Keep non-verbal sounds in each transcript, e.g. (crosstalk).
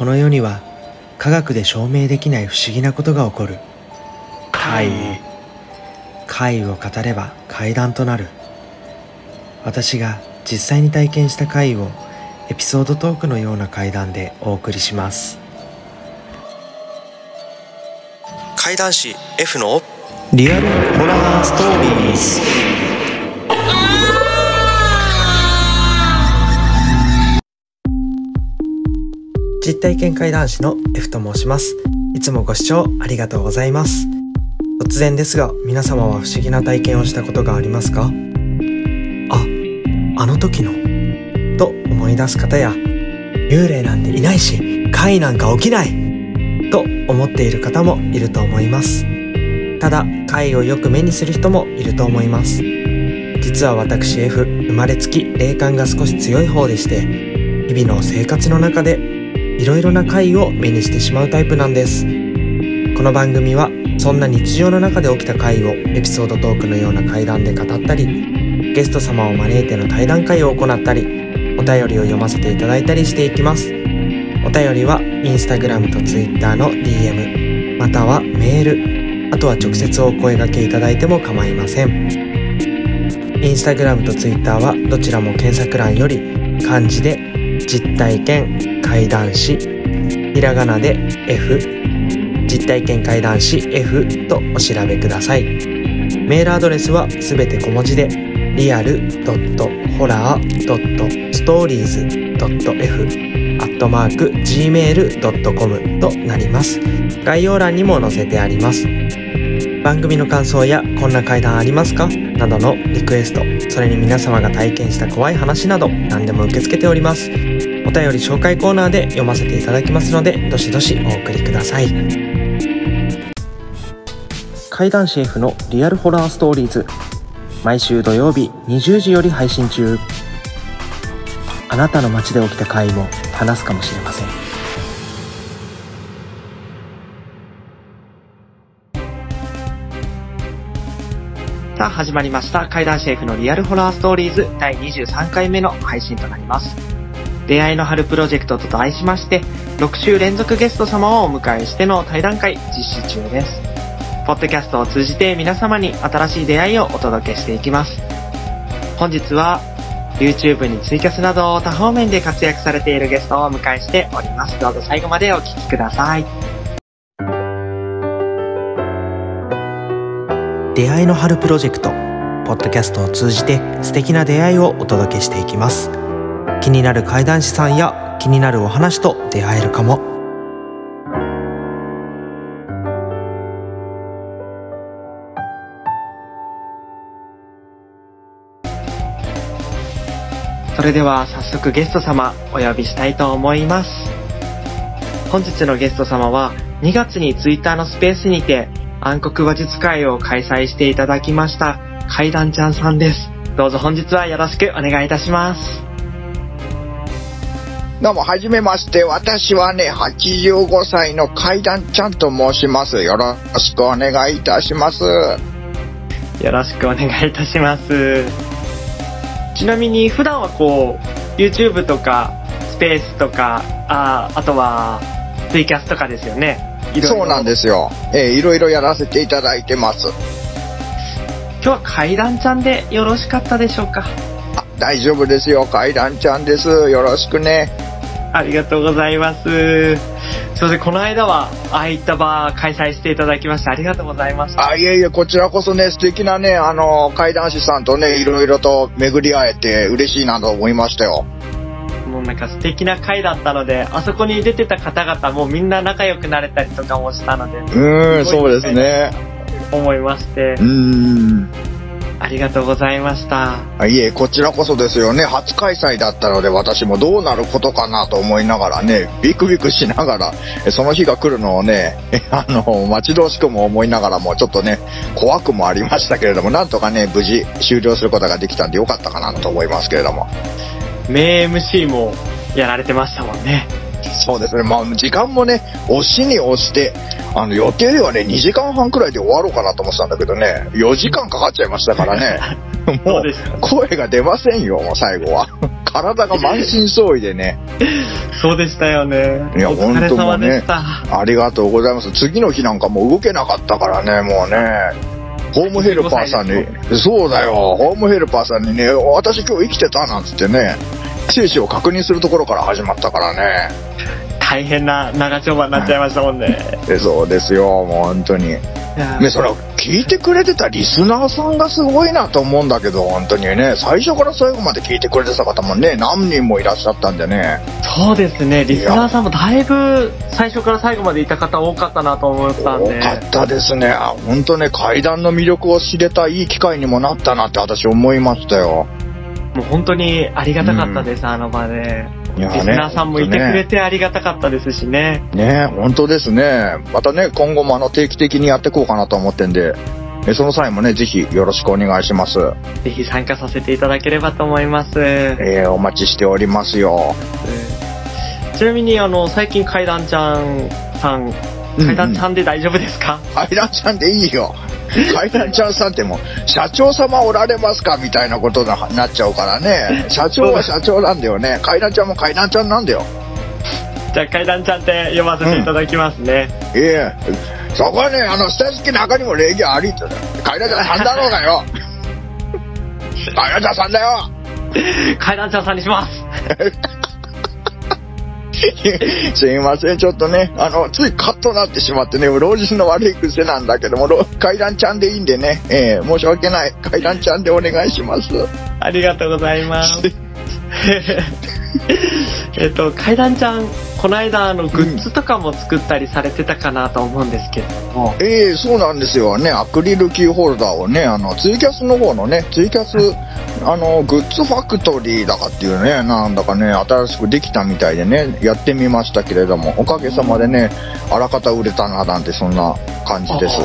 この世には科学で証明できない不思議なことが起こる。怪異怪異を語れば怪談となる。私が実際に体験した怪異をエピソードトークのような怪談でお送りします。怪談師 F のリアルホラーストーリー実体験怪談師の F と申します。いつもご視聴ありがとうございます。突然ですが皆様は不思議な体験をしたことがありますか？ああの時の？と思い出す方や幽霊なんていないし怪なんか起きない！と思っている方もいると思います。ただ怪をよく目にする人もいると思います。実は私 F 生まれつき霊感が少し強い方でして日々の生活の中でいろいろな怪を目にしてしまうタイプなんです。この番組はそんな日常の中で起きた怪をエピソードトークのような怪談で語ったりゲスト様を招いての対談会を行ったりお便りを読ませていただいたりしていきます。お便りはインスタグラムとツイッターの DM またはメールあとは直接お声掛けいただいても構いません。インスタグラムとツイッターはどちらも検索欄より漢字で実体験。怪談師。ひらがなで F 実体験怪談師 F とお調べください。メールアドレスはすべて小文字でリアル .horror.stories.f アットマーク gmail.com となります。概要欄にも載せてあります。番組の感想やこんな怪談ありますか？などのリクエストそれに皆様が体験した怖い話など何でも受け付けております。お便り紹介コーナーで読ませていただきますのでどしどしお送りください。怪談シェフのリアルホラーストーリーズ。毎週土曜日20時より配信中。あなたの街で起きた怪異も話すかもしれません。さあ始まりました。怪談シェフのリアルホラーストーリーズ。第23回目の配信となります。出会いの春プロジェクトと題しまして6週連続ゲスト様をお迎えしての対談会実施中です。ポッドキャストを通じて皆様に新しい出会いをお届けしていきます。本日は YouTube にツイキャスなど多方面で活躍されているゲストをお迎えしております。どうぞ最後までお聞きください。出会いの春プロジェクトポッドキャストを通じて素敵な出会いをお届けしていきます。気になる怪談師さんや気になるお話と出会えるかも。それでは早速ゲスト様お呼びしたいと思います。本日のゲスト様は2月に Twitter のスペースにて暗黒話術会を開催していただきました怪談ちゃんさんです。どうぞ本日はよろしくお願いいたします。どうも、はじめまして。私はね、85歳の階段ちゃんと申します。よろしくお願いいたします。よろしくお願いいたしますちなみに普段はこう YouTube とかスペースとかああとはツイキャスとかですよねいろいろそうなんですよ。えーいろいろやらせていただいてます。今日は怪談ちゃんでよろしかったでしょうか？あ大丈夫ですよ。階段ちゃんです。よろしくね。ありがとうございます。すいません、この間は、ああいった場開催していただきましてありがとうございました。あ、いえいえ、こちらこそね、素敵なね、あの、階段師さんとね、いろいろと巡り会えて嬉しいなと思いましたよ。もうなんか素敵な回だったので、あそこに出てた方々もみんな仲良くなれたりとかもしたので、うーん、そうですね。思いましてう、ーん。ありがとうございました。あいえ、こちらこそですよね。初開催だったので、私もどうなることかなと思いながらね、ビクビクしながら、えその日が来るのをね、えあの、待ち遠しくも思いながらも、ちょっとね、怖くもありましたけれども、なんとかね、無事終了することができたんでよかったかなと思いますけれども。名 MC もやられてましたもんね。そうですね。まあ、時間もね、押しに押して、あの、予定ではね、2時間半くらいで終わろうかなと思ってたんだけどね、4時間かかっちゃいましたからね。も (laughs) そう声が出ませんよ、もう最後は。体が満身創痍でね。そうでしたよね。いやお疲れ様でした。ありがとうございます。次の日なんかもう動けなかったからね、もうね。ホームヘルパーさんに、そうだよ、ホームヘルパーさんにね、私今日生きてたなんつってね、生死を確認するところから始まったからね。大変な長丁場になっちゃいましたもんね。でそうですよ、もう本当に。ね、それ聞いてくれてたリスナーさんがすごいなと思うんだけど、本当にね、最初から最後まで聞いてくれてた方もね、何人もいらっしゃったんでね。そうですね、リスナーさんもだいぶ最初から最後までいた方多かったなと思ったん多で。かったですね。あ本当ね、階段の魅力を知れたいい機会にもなったなって私思いましたよ。もう本当にありがたかったです、あの場で。リスナーさんもいてくれてありがたかったですしね。ね本当ですね。またね、今後もあの定期的にやっていこうかなと思ってんで、えその際もね、ぜひよろしくお願いします。ぜひ参加させていただければと思います。えーお待ちしておりますよ。ちなみにあの、最近階段ちゃんさん、階段ちゃんで大丈夫ですか、階段ちゃんでいいよ。(laughs) 階段ちゃんさんってもう、社長様おられますかみたいなことになっちゃうからね。(laughs) 社長は社長なんだよね。階段ちゃんも階段ちゃんなんだよ。じゃあ階段ちゃんって読ませていただきますね。いえ、そこはね、あの、親しき中にも礼儀ありって。階段ちゃんさんだろうがよ。(laughs) 階段ちゃんさんだよ。階段ちゃんさんにします。(laughs) すいません、ちょっとね、あの、ついカッとなってしまってね、老人の悪い癖なんだけども、ろ階段ちゃんでいいんでね、えー申し訳ない。階段ちゃんでお願いします。ありがとうございます。(laughs) えっと、階段ちゃん、この間、あの、グッズとかも作ったりされてたかなと思うんですけれども、ええそうなんですよね。アクリルキーホルダーをね、あの、ツイキャスの方のね、ツイキャス、あの、グッズファクトリーだかっていうね、なんだかね、新しくできたみたいでね、やってみましたけれども、おかげさまでね、あらかた売れたな、なんてそんな感じです。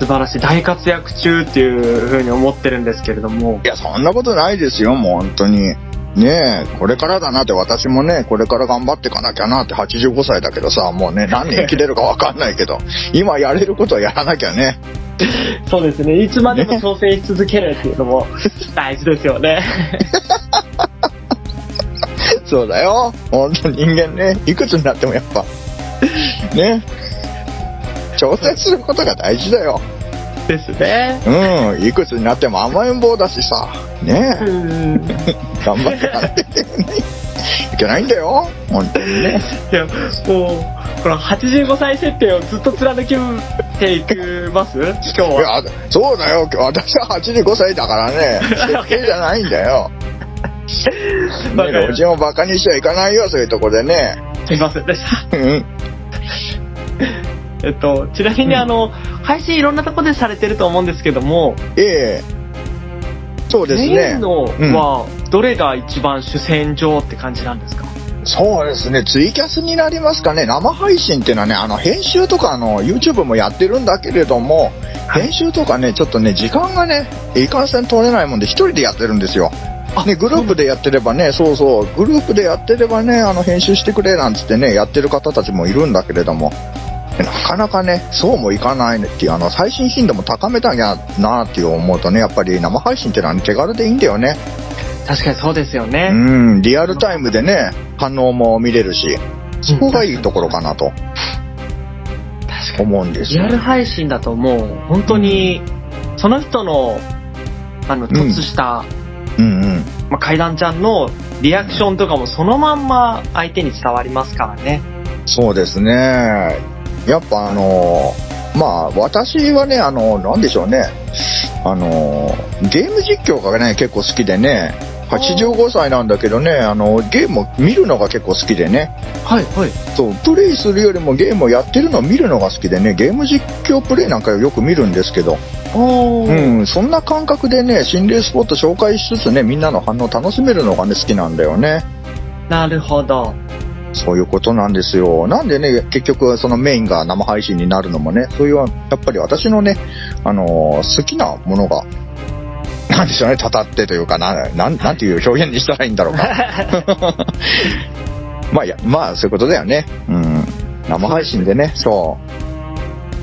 素晴らしい、大活躍中っていうふうに思ってるんですけれども。い、や、そんなことないですよ、もう本当に。ねえ、これからだなって、私もね、これから頑張っていかなきゃなって85歳だけどさ、もうね、(laughs) 何年生きれるかわかんないけど、今やれることはやらなきゃね。そうですね、いつまでも挑戦し続けるっていうのも (laughs) 大事ですよね。(laughs) そうだよ。本当人間ね、いくつになってもやっぱ、ね、挑戦することが大事だよ。ですね。うん、いくつになっても甘えん坊だしさ、ねうん。頑張っていかないけないんだよ。本当にね。いや、もう、この85歳設定をずっと貫けていきます？今日いは。や、そうだよ。私は85歳だからね、設定じゃないんだよ。(laughs) ね、老人をバカにしちゃいかないよ、そういうとこでね。すいませんでした。うん。えっと、ちなみにあの、配信いろんなとこでされてると思うんですけども、ええ。そうですメイねン。のは、どれが一番主戦場って感じなんですか？そうですね、ツイキャスになりますかね、生配信っていうのはね、あの、編集とかあの、YouTube もやってるんだけれども、編集とかね、ちょっとね、時間がね、いかんせん取れないもんで、一人でやってるんですよ。あね、グループでやってればね、そうそう、グループでやってればね、あの、編集してくれなんつってね、やってる方たちもいるんだけれども、なかなかね、そうもいかないねっていう、あの、最新頻度も高めたんやなっていう思うとね、やっぱり生配信ってのは、ね、手軽でいいんだよね。確かにそうですようね。ん、リアルタイムでね、反応も見れるし、そこがいいところかなと確かに。思うんですよリア。ル配信だともう、本当に、その人の、あの、突した、うんうん。まあ、階段ちゃんのリアクションとかもそのまんま相手に伝わりますからね。そうですね。やっぱあのまあ私はね、あの、なんでしょうね。あの、ゲーム実況がね、結構好きでね、85歳なんだけどね、あの、ゲームを見るのが結構好きでね。はい、はい。そう、プレイするよりもゲームをやってるのを見るのが好きでね、ゲーム実況プレイなんかよく見るんですけど、おうー。ん、そんな感覚でね、心霊スポット紹介しつつね、みんなの反応楽しめるのがね、好きなんだよね。なるほど。そういうことなんですよ。なんでね、結局そのメインが生配信になるのもね、そういう、やっぱり私のね、あのー好きなものが、なんでしょうね、たたってというかな、なん、なんていう表現にしたらいいんだろうか。(laughs) まあ、いや、まあ、そういうことだよね。うん。生配信でね、そ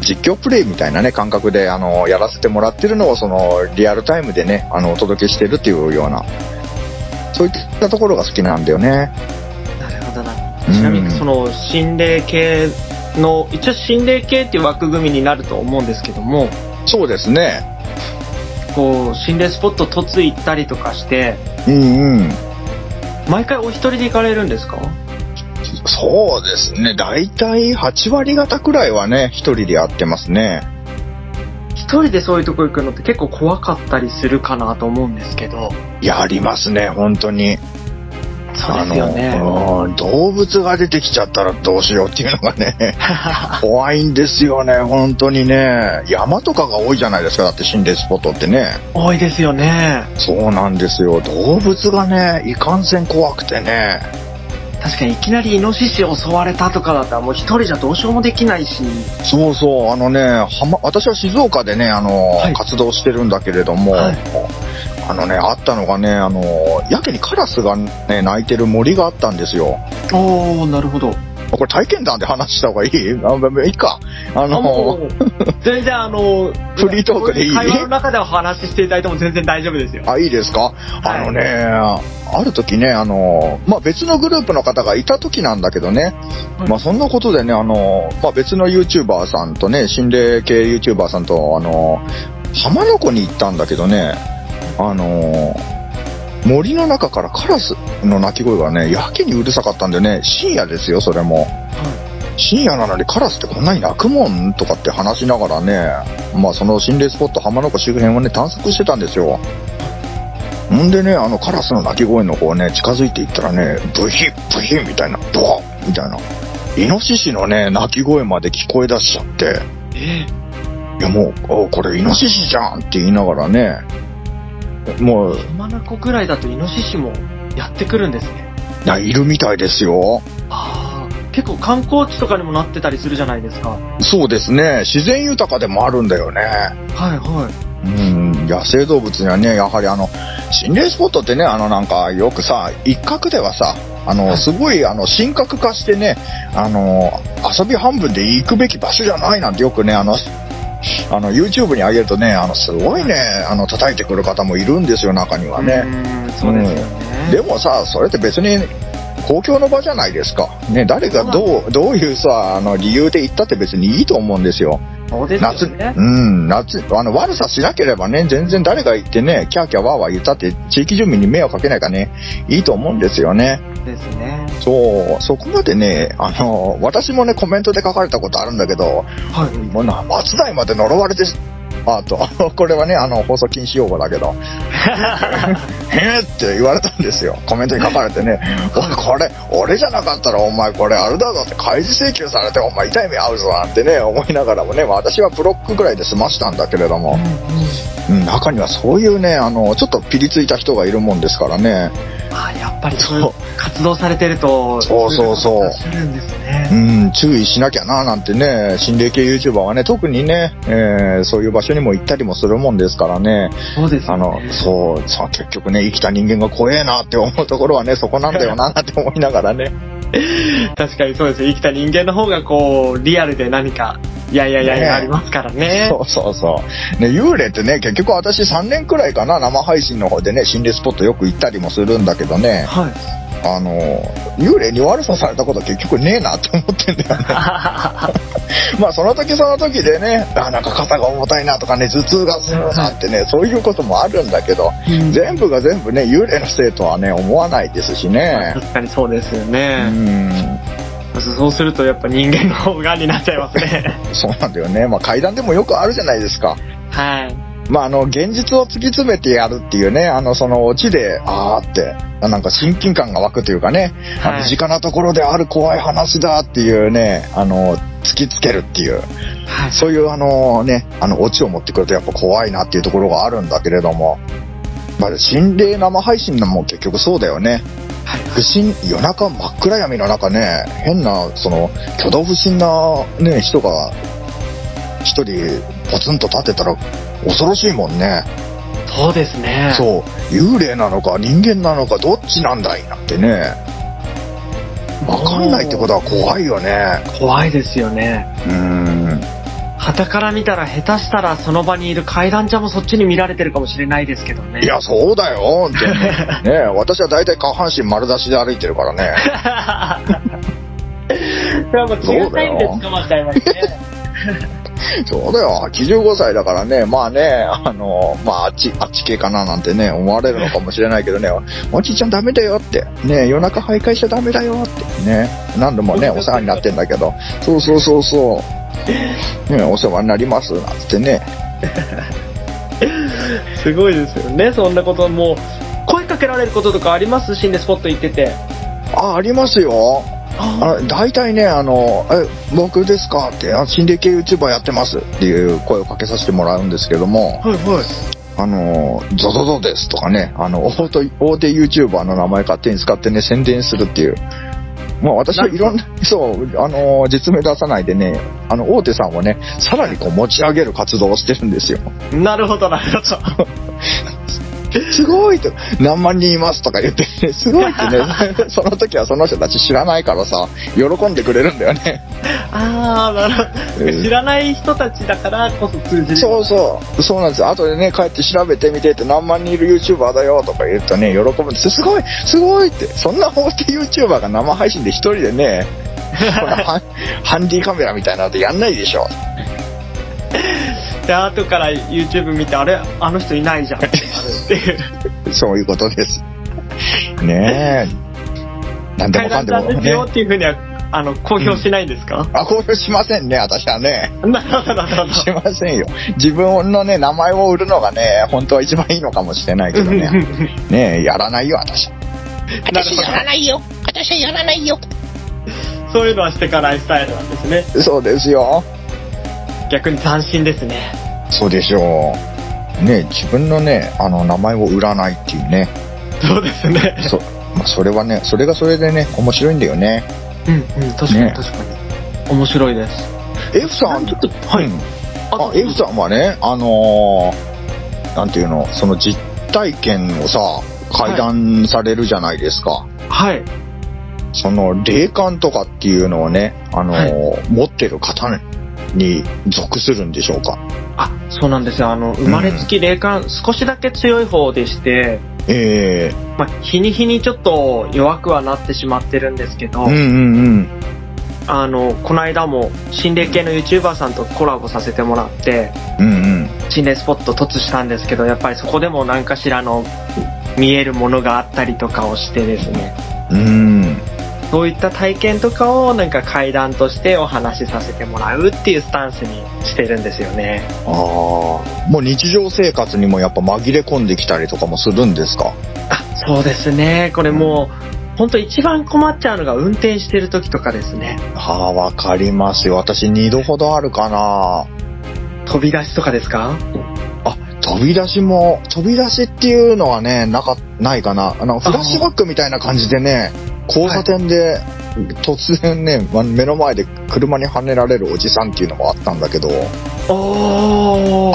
う。実況プレイみたいなね、感覚で、あの、やらせてもらってるのを、その、リアルタイムでね、あの、お届けしてるっていうような、そういったところが好きなんだよね。ちなみに、その、心霊系の、一応心霊系っていう枠組みになると思うんですけども、そうですね。こう、心霊スポット突行ったりとかして、うんうん。毎回お一人で行かれるんですか？そうですね。だいたい8割方くらいはね、一人でやってますね。一人でそういうとこ行くのって結構怖かったりするかなと思うんですけど。やりますね、本当に。そうですよね。動物が出てきちゃったらどうしようっていうのがね、(laughs) 怖いんですよね、本当にね。山とかが多いじゃないですか、だって心霊スポットってね。多いですよね。そうなんですよ。動物がね、いかんせん怖くてね。確かにいきなりイノシシ襲われたとかだったらもう一人じゃどうしようもできないし。そうそう、あのね、はま、私は静岡でね、あの、はい活動してるんだけれども、はいあのね、あったのがね、あの、やけにカラスがね、鳴いてる森があったんですよ。おー、なるほど。これ体験談で話した方がいい？あまあいいか。あの、う全然あの、(laughs) フリートークでいい？会話の中でお話ししていただいても全然大丈夫ですよ。あ、いいですか？あのね、ある時ね、あの、まあ、別のグループの方がいた時なんだけどね、はいまあ、そんなことでね、あの、まあ、別の YouTuber さんとね、心霊系 YouTuber さんと、あの、浜名湖に行ったんだけどね、あの、森の中からカラスの鳴き声がね、やけにうるさかったんでね、深夜ですよ、それも。深夜なのにカラスってこんなに鳴くもんとかって話しながらね、まあその心霊スポット浜名湖周辺をね、探索してたんですよ。んでね、あのカラスの鳴き声の方ね、近づいていったらね、ブヒッブヒッみたいな、ドワッみたいな。イノシシのね、鳴き声まで聞こえ出しちゃって、えいやもう、おこれイノシシじゃんって言いながらね、もう、浜名湖ぐらいだとイノシシもやってくるんですね。いやいるみたいですよ。ああ、結構観光地とかにもなってたりするじゃないですか。はいそうですね、自然豊かでもあるんだよね。はい。うん、野生動物にはね、やはりあの、心霊スポットってね、あのなんかよくさ、一角ではさ、あの、すごいあの、神格化してね、あの、遊び半分で行くべき場所じゃないなんてよくね、あの、あの、YouTube に上げるとね、あの、すごいね、あの、叩いてくる方もいるんですよ、中にはうね。そうですよね。でもさ、それって別に、公共の場じゃないですか。ね、誰がどう、どういうさ、あの、理由で行ったって別にいいと思うんですよ。そうですね。うん、夏、あの、悪さしなければね、全然誰が言ってね、キャーキャーワーワー言ったって、地域住民に迷惑かけないからね、いいと思うんですよね。ですね。そう、そこまでね、あの、私もね、コメントで書かれたことあるんだけど、はい。もうな、松代まで呪われて、あと、(laughs) これはね、あの、放送禁止用語だけど、(laughs) へーって言われたんですよ。コメントに書かれてね、おい、これ、俺じゃなかったらお前これあれだぞって開示請求されてお前痛い目合うぞなんてね、思いながらもね、まあ私はブロックぐらいで済ましたんだけれども、うん、中にはそういうね、あの、ちょっとピリついた人がいるもんですからね、あやっぱりそう活動されてると、そうそうそう。い方いらっしゃるんですうね。ん、注意しなきゃななんてね、心霊系 YouTuber はね、特にね、えーそういう場所にも行ったりもするもんですからね、そうですよあのね。、そう、そう結局ね、生きた人間が怖えなって思うところはね、そこなんだよなって思いながらね。(laughs) 確かにそうですよ。生きた人間の方がこう、リアルで何か、いやいやいやいねやありますからね。そうそうそう。ね、幽霊ってね、結局私3年くらいかな、生配信の方でね、心霊スポットよく行ったりもするんだけどね、はい。あの、幽霊に悪さされたこと結局ねえなって思ってんだよね。(laughs) まあその時その時でね、あなんか肩が重たいなとかね、頭痛がするなってね、そういうこともあるんだけど、全部が全部ね、幽霊のせいとはね、思わないですしね。確かにそうですようね。ん。そうするとやっぱ人間の方がになっちゃいますね。(laughs) そうなんだよね。まあ階段でもよくあるじゃないですか。はい。まああの、現実を突き詰めてやるっていうね、あの、そのオチで、あーって、あなんか親近感が湧くというかね、あはい身近なところである怖い話だっていうね、あの、突きつけるっていう、はい。そういうあのね、あの、オチを持ってくるとやっぱ怖いなっていうところがあるんだけれども、まあ、心霊生配信のも結局そうだよね。はい。不審、夜中真っ暗闇の中ね、変な、その、挙動不審なね、人が、一人ポツンと立ってたら恐ろしいもんね。そうですね。そう。幽霊なのか人間なのかどっちなんだいなんてね。わかんないってことは怖いよね。怖いですよね。うーん。旗から見たら下手したらその場にいる階段ちゃんもそっちに見られてるかもしれないですけどね。いや、そうだよ。ってね (laughs) 私は大体下半身丸出しで歩いてるからね。(laughs) それはもう違うタイムで捕まっちゃいますね。そうだよ。85歳だからね。まあね、あの、まああっち、あっち系かななんてね、思われるのかもしれないけどね、(laughs) おじいちゃんダメだよって。ね、夜中徘徊しちゃダメだよって。ね、何度もね、(laughs) お世話になってんだけど。そうそうそうそう。ね、お世話になります。なんてね。(laughs) すごいですよね、そんなこともう。声かけられることとかあります？心霊スポット行ってて。あ、ありますよ。あ大体ね、あの、え、僕ですか？って、あ心霊系 YouTuber やってますっていう声をかけさせてもらうんですけども、はいはい。あの、ゾゾゾですとかね、あの、大手大手 YouTuber の名前勝手に使ってね、宣伝するっていう。まあ私はいろんな、そう、あの、実名出さないでね、あの、大手さんをね、さらにこう持ち上げる活動をしてるんですよ。なるほど、なるほど。(laughs) すごいと、何万人いますとか言ってね、すごいってね、(laughs) その時はその人たち知らないからさ、喜んでくれるんだよね。(laughs) あー、なるほど。うん知らない人たちだからこそ通じる。そうそう、そうなんですよ。後でね、帰って調べてみてって何万人いる YouTuber だよとか言うとね、喜ぶんですよ。すごいすごいって。そんな大手 YouTuber が生配信で一人でね、(laughs) ハンディカメラみたいなのでやんないでしょ。で、後から YouTube 見て、あれあの人いないじゃんってなるっていう。そういうことです。ねえ。なんでもかんでも階段さんですよね。っていうふうには、あの、公表しないんですか、あ、公表しませんね、私はね。なるほど、なるほど。しませんよ。自分のね、名前を売るのがね、本当は一番いいのかもしれないけどね。(laughs) ねえ、やらないよ、私。なるほど。ないよ。私はやらないよ。そういうのはしてかないスタイルなんですね。そうですよ。逆に斬新ですね。そうでしょう。ね自分のね、あの、名前を売らないっていうね。そうですね。そ、まあ、それはね、それがそれでね、面白いんだよね。うんうん、確かに、ね確かに。面白いです。F さん、ちょっと、はい。うんあ、F さんはね、あのーなんていうの、その実体験をさ、会談されるじゃないですか。はい。その霊感とかっていうのをね、あのー持ってる方に属するんでしょうか？あ、そうなんですよ。あの、生まれつき霊感、少しだけ強い方でして、ええまあ、日に日にちょっと弱くはなってしまってるんですけど、うんうんうん。あの、この間も心霊系の YouTuber さんとコラボさせてもらって、うんうん。心霊スポット突したんですけど、やっぱりそこでも何かしらの見えるものがあったりとかをしてですね、うん。そういった体験とかをなんか階段としてお話しさせてもらうっていうスタンスにしてるんですよね。ああ。もう日常生活にもやっぱ紛れ込んできたりとかもするんですか？あ、そうですね。これもう、本当一番困っちゃうのが運転してる時とかですね。ああ、わかりますよ。私二度ほどあるかな。飛び出しとかですか？あ、飛び出しも、飛び出しっていうのはね、なか、ないかな。あの、フラッシュバックみたいな感じでね、交差点で、突然ね、ま目の前で車にはねられるおじさんっていうのもあったんだけど。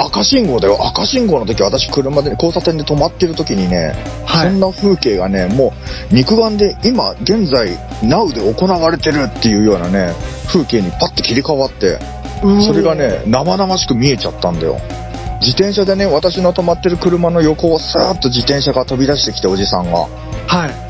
赤信号だよ。赤信号の時私車で、交差点で止まってる時にね、はいそんな風景がね、もう肉眼で今現在 Now で行われてるっていうようなね、風景にパッて切り替わって、それがね、生々しく見えちゃったんだよ。自転車でね、私の止まってる車の横をさーっと自転車が飛び出してきておじさんが。はい。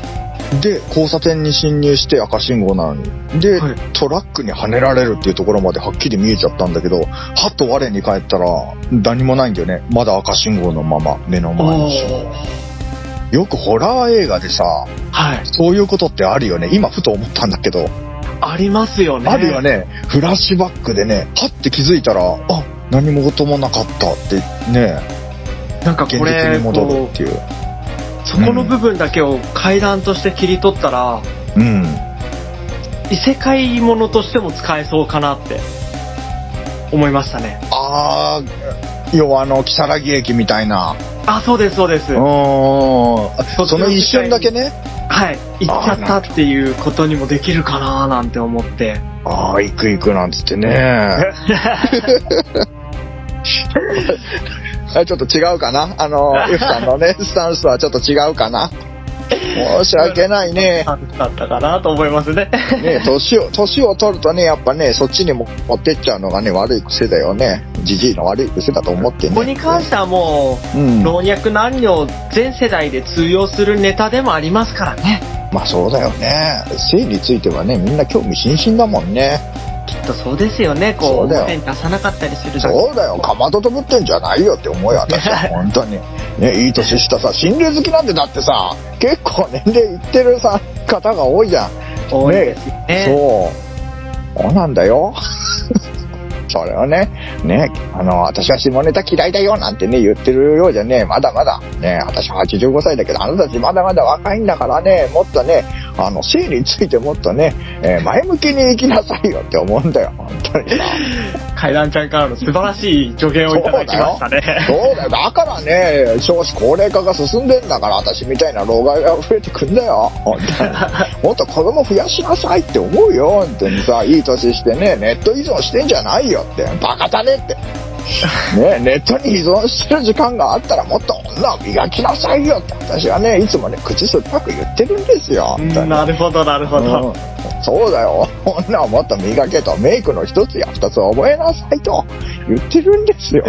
で、交差点に進入して赤信号なのに。で、はいトラックにはねられるっていうところまではっきり見えちゃったんだけど、はっと我に返ったら、何もないんだよね。まだ赤信号のまま、目の前に。よくホラー映画でさ、はい。そういうことってあるよね。今ふと思ったんだけど、ありますよね。あるよ。ね。フラッシュバックでね、はって気づいたら、あ、何も事もなかったってね、なんか現これ、実に戻るこっていう。うそこの部分だけを階段として切り取ったら、うん。異世界ものとしても使えそうかなって思いましたね。あー、要はあの、木更木駅みたいな。あ、そうです、そうです。うーん。その一瞬だけね。はい。行っちゃったっていうことにもできるかななんて思って。ああ、行く行くなんつってね。(laughs) あちょっと違うかな？あの、(laughs) F さんのね、スタンスはちょっと違うかな？申し訳ないね。楽しかったかなと思いますね。ね年を、(laughs) 年を取るとね、やっぱね、そっちにも持ってっちゃうのがね、悪い癖だよね。じじいの悪い癖だと思ってね。ここに関してはもう、うん。老若男女全世代で通用するネタでもありますからね。まあそうだよね。性についてはね、みんな興味津々だもんね。とそうですよね。こう、出さなかったりするそうだよ、かまどとぶってんじゃないよって思うよ、私は。(laughs) 本当に。ね、いい年したさ、心霊好きなんてだってさ、結構年齢いってるさ、方が多いじゃん。多いですよね。そう。そうなんだよ。(laughs) それをね、ね、あの、私は下ネタ嫌いだよなんてね、言ってるようじゃね、まだまだ、ね、私は85歳だけど、あなたたちまだまだ若いんだからね、もっとね、あの、性についてもっとね、えー前向きに生きなさいよって思うんだよ、本当にさ。階段ちゃんからの素晴らしい助言をいただきましたね。そうだよ。だからね、少子高齢化が進んでんだから、私みたいな老害が増えてくんだよ。本当に。もっと子供増やしなさいって思うよ。本当にさ、いい年してね、ネット依存してんじゃないよって。バカだねって。ね、ネットに依存してる時間があったらもっと女を磨きなさいよって私はね、いつもね、口酸っぱく言ってるんですよ。なるほど、なるほうんど。そうだよ。女をもっと磨けと、メイクの一つや二つ覚えなさいと言ってるんですよ。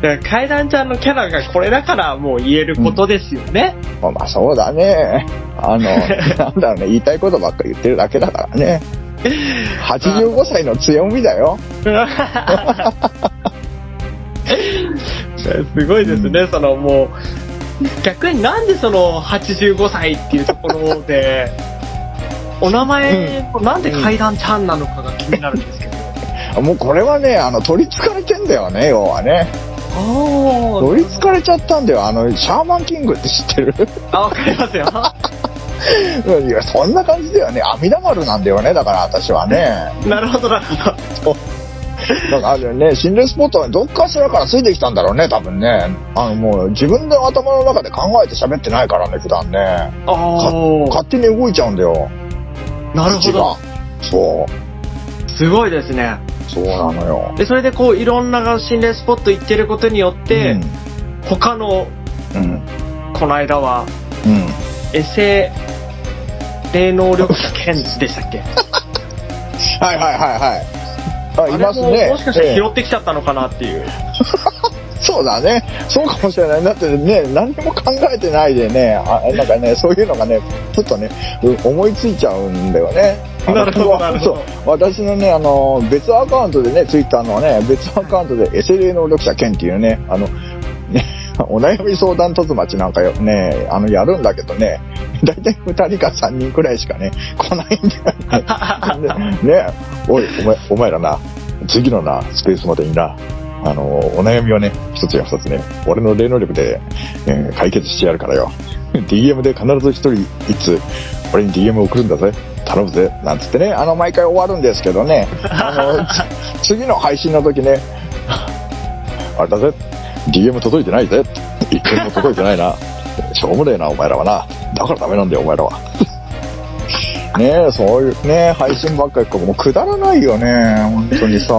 で階段ちゃんのキャラがこれだからもう言えることですよね。まあまあそうだね。あの、(laughs) なんだろうね、言いたいことばっか言ってるだけだからね。85歳の強みだよ。すごいですね、そのもう、逆になんでその85歳っていうところで、お名前もなんで階段ちゃんなのかが気になるんですけど。もうこれはね、あの、取り憑かれてんだよね、要はね。あ取り憑かれちゃったんだよ。あの、シャーマンキングって知ってる？あ、わかりますよ。いや、そんな感じだよね。阿弥陀丸なんだよね、だから私はね。なるほど、なるほど。だからあるね、心霊スポットにどっかしらからついてきたんだろうね、多分ね。あの、もう自分の頭の中で考えて喋ってないからね、普段ね。ああ、勝手に動いちゃうんだよ。なるほど。そう。すごいですね。そうなのよ。で、それでこう、いろんな心霊スポット行ってることによって、他の、うん。うん。この間は、うん。エセ霊能力者兼でしたっけ？(laughs) はいはいはいはい。あ、いますね。ももしかしたらええ拾ってきちゃったのかなっていう。(laughs) そうだね。そうかもしれない。だってね、何にも考えてないでね、あなんかね、そういうのがね、ちょっとね、う思いついちゃうんだよね。なるほど (laughs) なるほど。私のね、あの、別アカウントでね、ツイッターのね、別アカウントでエセ霊能力者兼っていうね、あの、ね、(laughs) お悩み相談突待ちなんかよ、ね、あの、やるんだけどね、だいたい2人か3人くらいしかね、来ないんだよね。(laughs) ね、おい、お前、お前らな、次のな、スペースまでにな、あの、お悩みをね、一つや二つね、俺の霊能力で、えー解決してやるからよ。DM で必ず一人一通、俺に DM 送るんだぜ。頼むぜ。なんつってね、あの、毎回終わるんですけどね、あの、つ次の配信の時ね、あれだぜ、DM 届いてないぜ。一件も届いてないな。しょうもねえな、お前らはな。だからダメなんだよ、お前らは。(laughs) ねえ、そういうね、配信ばっかりか、もうくだらないよね、本当にさ。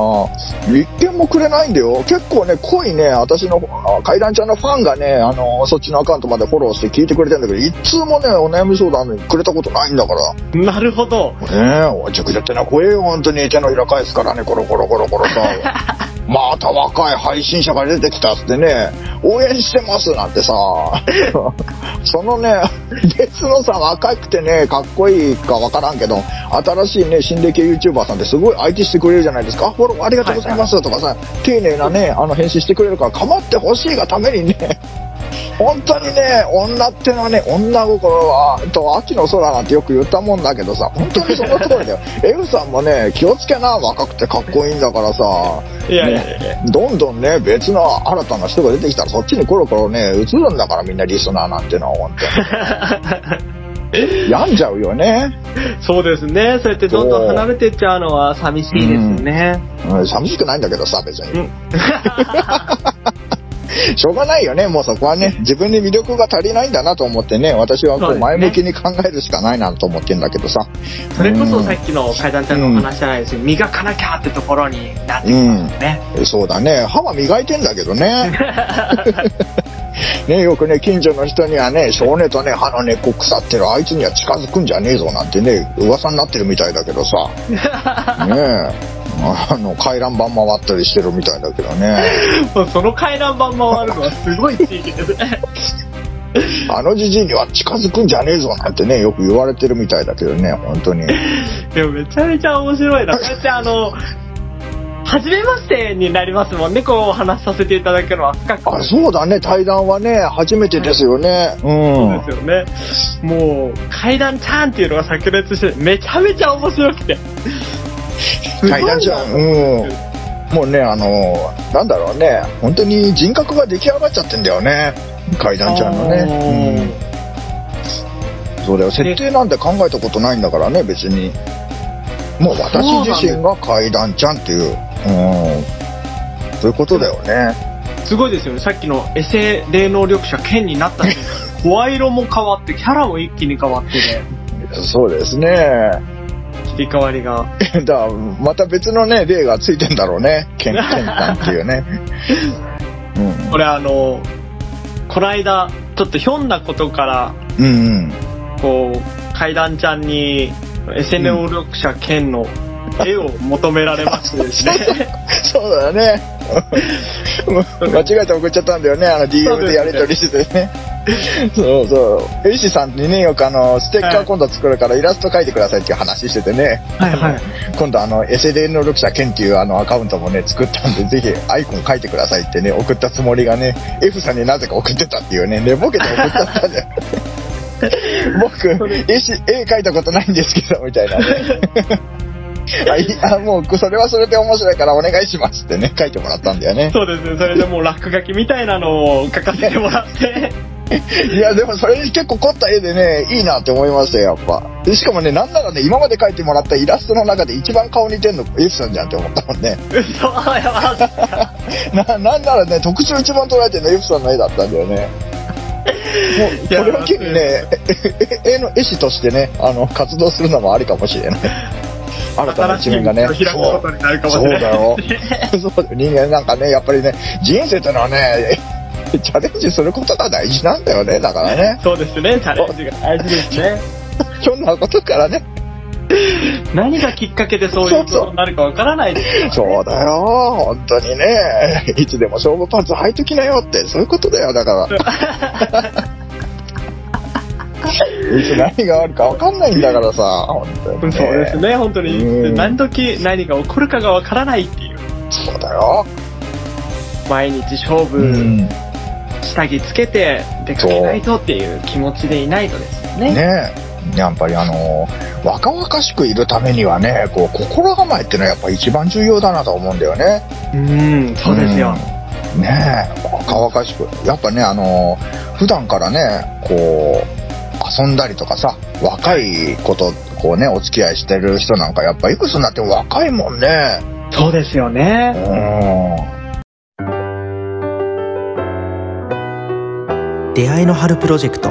一件もくれないんだよ。結構ね、濃いね、私の、あ階段ちゃんのファンがね、あの、そっちのアカウントまでフォローして聞いてくれてんだけど、一通もね、お悩み相談くれたことないんだから。なるほど。ねえ、おい、熟女ってのは怖えよ、本当に。手のひら返すからね、コロコロコロコロさ。(laughs) また若い配信者が出てきたってね、応援してますなんてさ、(laughs) そのね、別のさ、若くてね、かっこいいかわからんけど、新しいね、心霊系 YouTuber さんってすごい相手してくれるじゃないですか。フォローありがとうございますとかさ、丁寧なね、あの、返信してくれるから、構ってほしいがためにね、本当にね、女ってのはね、女心は、と秋の空なんてよく言ったもんだけどさ、本当にその通りだよ。(laughs) F さんもね、気をつけな、若くてかっこいいんだからさ、いやいやいやどんどんね、別の新たな人が出てきたら、そっちにコロコロね、映るんだから、みんなリスナーなんてのは、本当に。(laughs) 病んじゃうよね。そうですね。そうやってどんどん離れてっちゃうのは寂しいですよね。うん、寂しくないんだけどさ、別に。うん (laughs) (laughs) しょうがないよね、もうそこはね、自分に魅力が足りないんだなと思ってね、私はこそう前向きに考えるしかないなと思ってんだけどさ。それこそさうっきの階段ちゃんのお話じゃないですけど、磨かなきゃってところになってくるんですね。んそうだね、歯は磨いてんだけどね。(laughs) ね、よくね、近所の人にはね、少年とね、歯の根っこ腐ってるあいつには近づくんじゃねえぞなんてね、噂になってるみたいだけどさ。ねえ。あの、回覧板回ったりしてるみたいだけどね。(laughs) その回覧板回るのはすごい地域ですね。(laughs) あのじじいには近づくんじゃねえぞなんてね、よく言われてるみたいだけどね、本当に。でもめちゃめちゃ面白いな。こうやってあの、初めましてになりますもんね、こうお話しさせていただくのは深く。あ、そうだね、対談はね、初めてですよね。う。そうんですよね。もう、階段ちゃんっていうのが炸裂して、めちゃめちゃ面白くて。対談じゃん。うん。もうね、あの、なんだろうね、本当に人格が出来上がっちゃってんだよね。階段ちゃんのね。うん。そうだよ、設定なんて考えたことないんだからね、別に。もう私自身が階段ちゃんっていう、うん。そういうことだよね。すごいですよね。さっきのエセ霊能力者剣になった瞬間 (laughs) 声色も変わって、キャラも一気に変わってね、(laughs) そうですね。切り替わりが。(laughs) だまた別のね、例がついてんだろうね。ケン、ケンタンっていうね。うん。これあの、この間、ちょっとひょんなことから、うんうん。こう、階段ちゃんに、エセ能力者剣の絵を求められましてですね。(laughs) そうだよね。(laughs) 間違えて送っちゃったんだよね。あの DM でやり取りしててね。(laughs) そうそう。エイシさんにね、よくあの、ステッカはいー今度作るからイラスト描いてくださいっていう話しててね。はいはい。今度あの、SLN 能力者ケンっていうあのアカウントもね、作ったんで、ぜひ (laughs) アイコン書いてくださいってね、送ったつもりがね、F さんになぜか送ってたっていうね、寝ぼけて送っちゃったんだよ。(laughs) 僕、絵し絵描いたことないんですけど、みたいなね。あいあもう、それはそれで面白いからお願いしますってね、書いてもらったんだよね。そうですね。それでもう落書きみたいなのを書かせてもらって。(laughs) いや、でもそれ結構凝った絵でね、いいなって思いましたよ、やっぱ。でしかもね、なんならね、今まで描いてもらったイラストの中で一番顔似てんの F さんじゃんって思ったもんね。嘘やば (laughs) な、なんならね、特徴一番捉えてるの F さんの絵だったんだよね。もう、これを機にね、え絵の絵師としてね、あの、活動するのもありかもしれない。新たな一面がね。新しい道を開くことになるかもしれないそうだよ。そうだよ。人間なんかね、やっぱりね、人生ってのはね、(laughs) チャレンジすることが大事なんだよね、だからね。(laughs) そうですね。チャレンジが大事ですね。(laughs) ひょんなことからね。何がきっかけでそういうことになるかわからないですねそうだよ、本当にね。いつでも勝負パンツ履いときなよって、そういうことだよ、だから。いつ何があるか分かんないんだからさ、本当に、ね。そうです。ね。本当うんに。何時何が起こるかがわからないっていう。そうだよ。毎日勝う負、ん。下着つけて出かけないとっていう気持ちでいないとですよね。ねやっぱりあの、若々しくいるためにはね、こう、心構えってのはやっぱ一番重要だなと思うんだよね。うん、そうですよ。うんねえ、若々しく。やっぱね、あの、普段からね、こう、遊んだりとかさ、若い子と、こうね、お付き合いしてる人なんか、やっぱいくつになっても若いもんね。そうですようね。出会いの春プロジェクト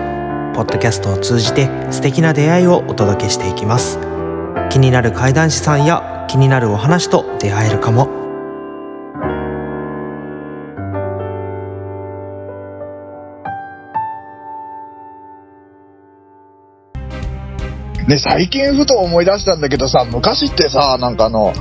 ポッドキャストを通じて素敵な出会いをお届けしていきます。気になる怪談師さんや気になるお話と出会えるかも。ね、最近ふと思い出したんだけどさ、昔ってさ、なんかあの、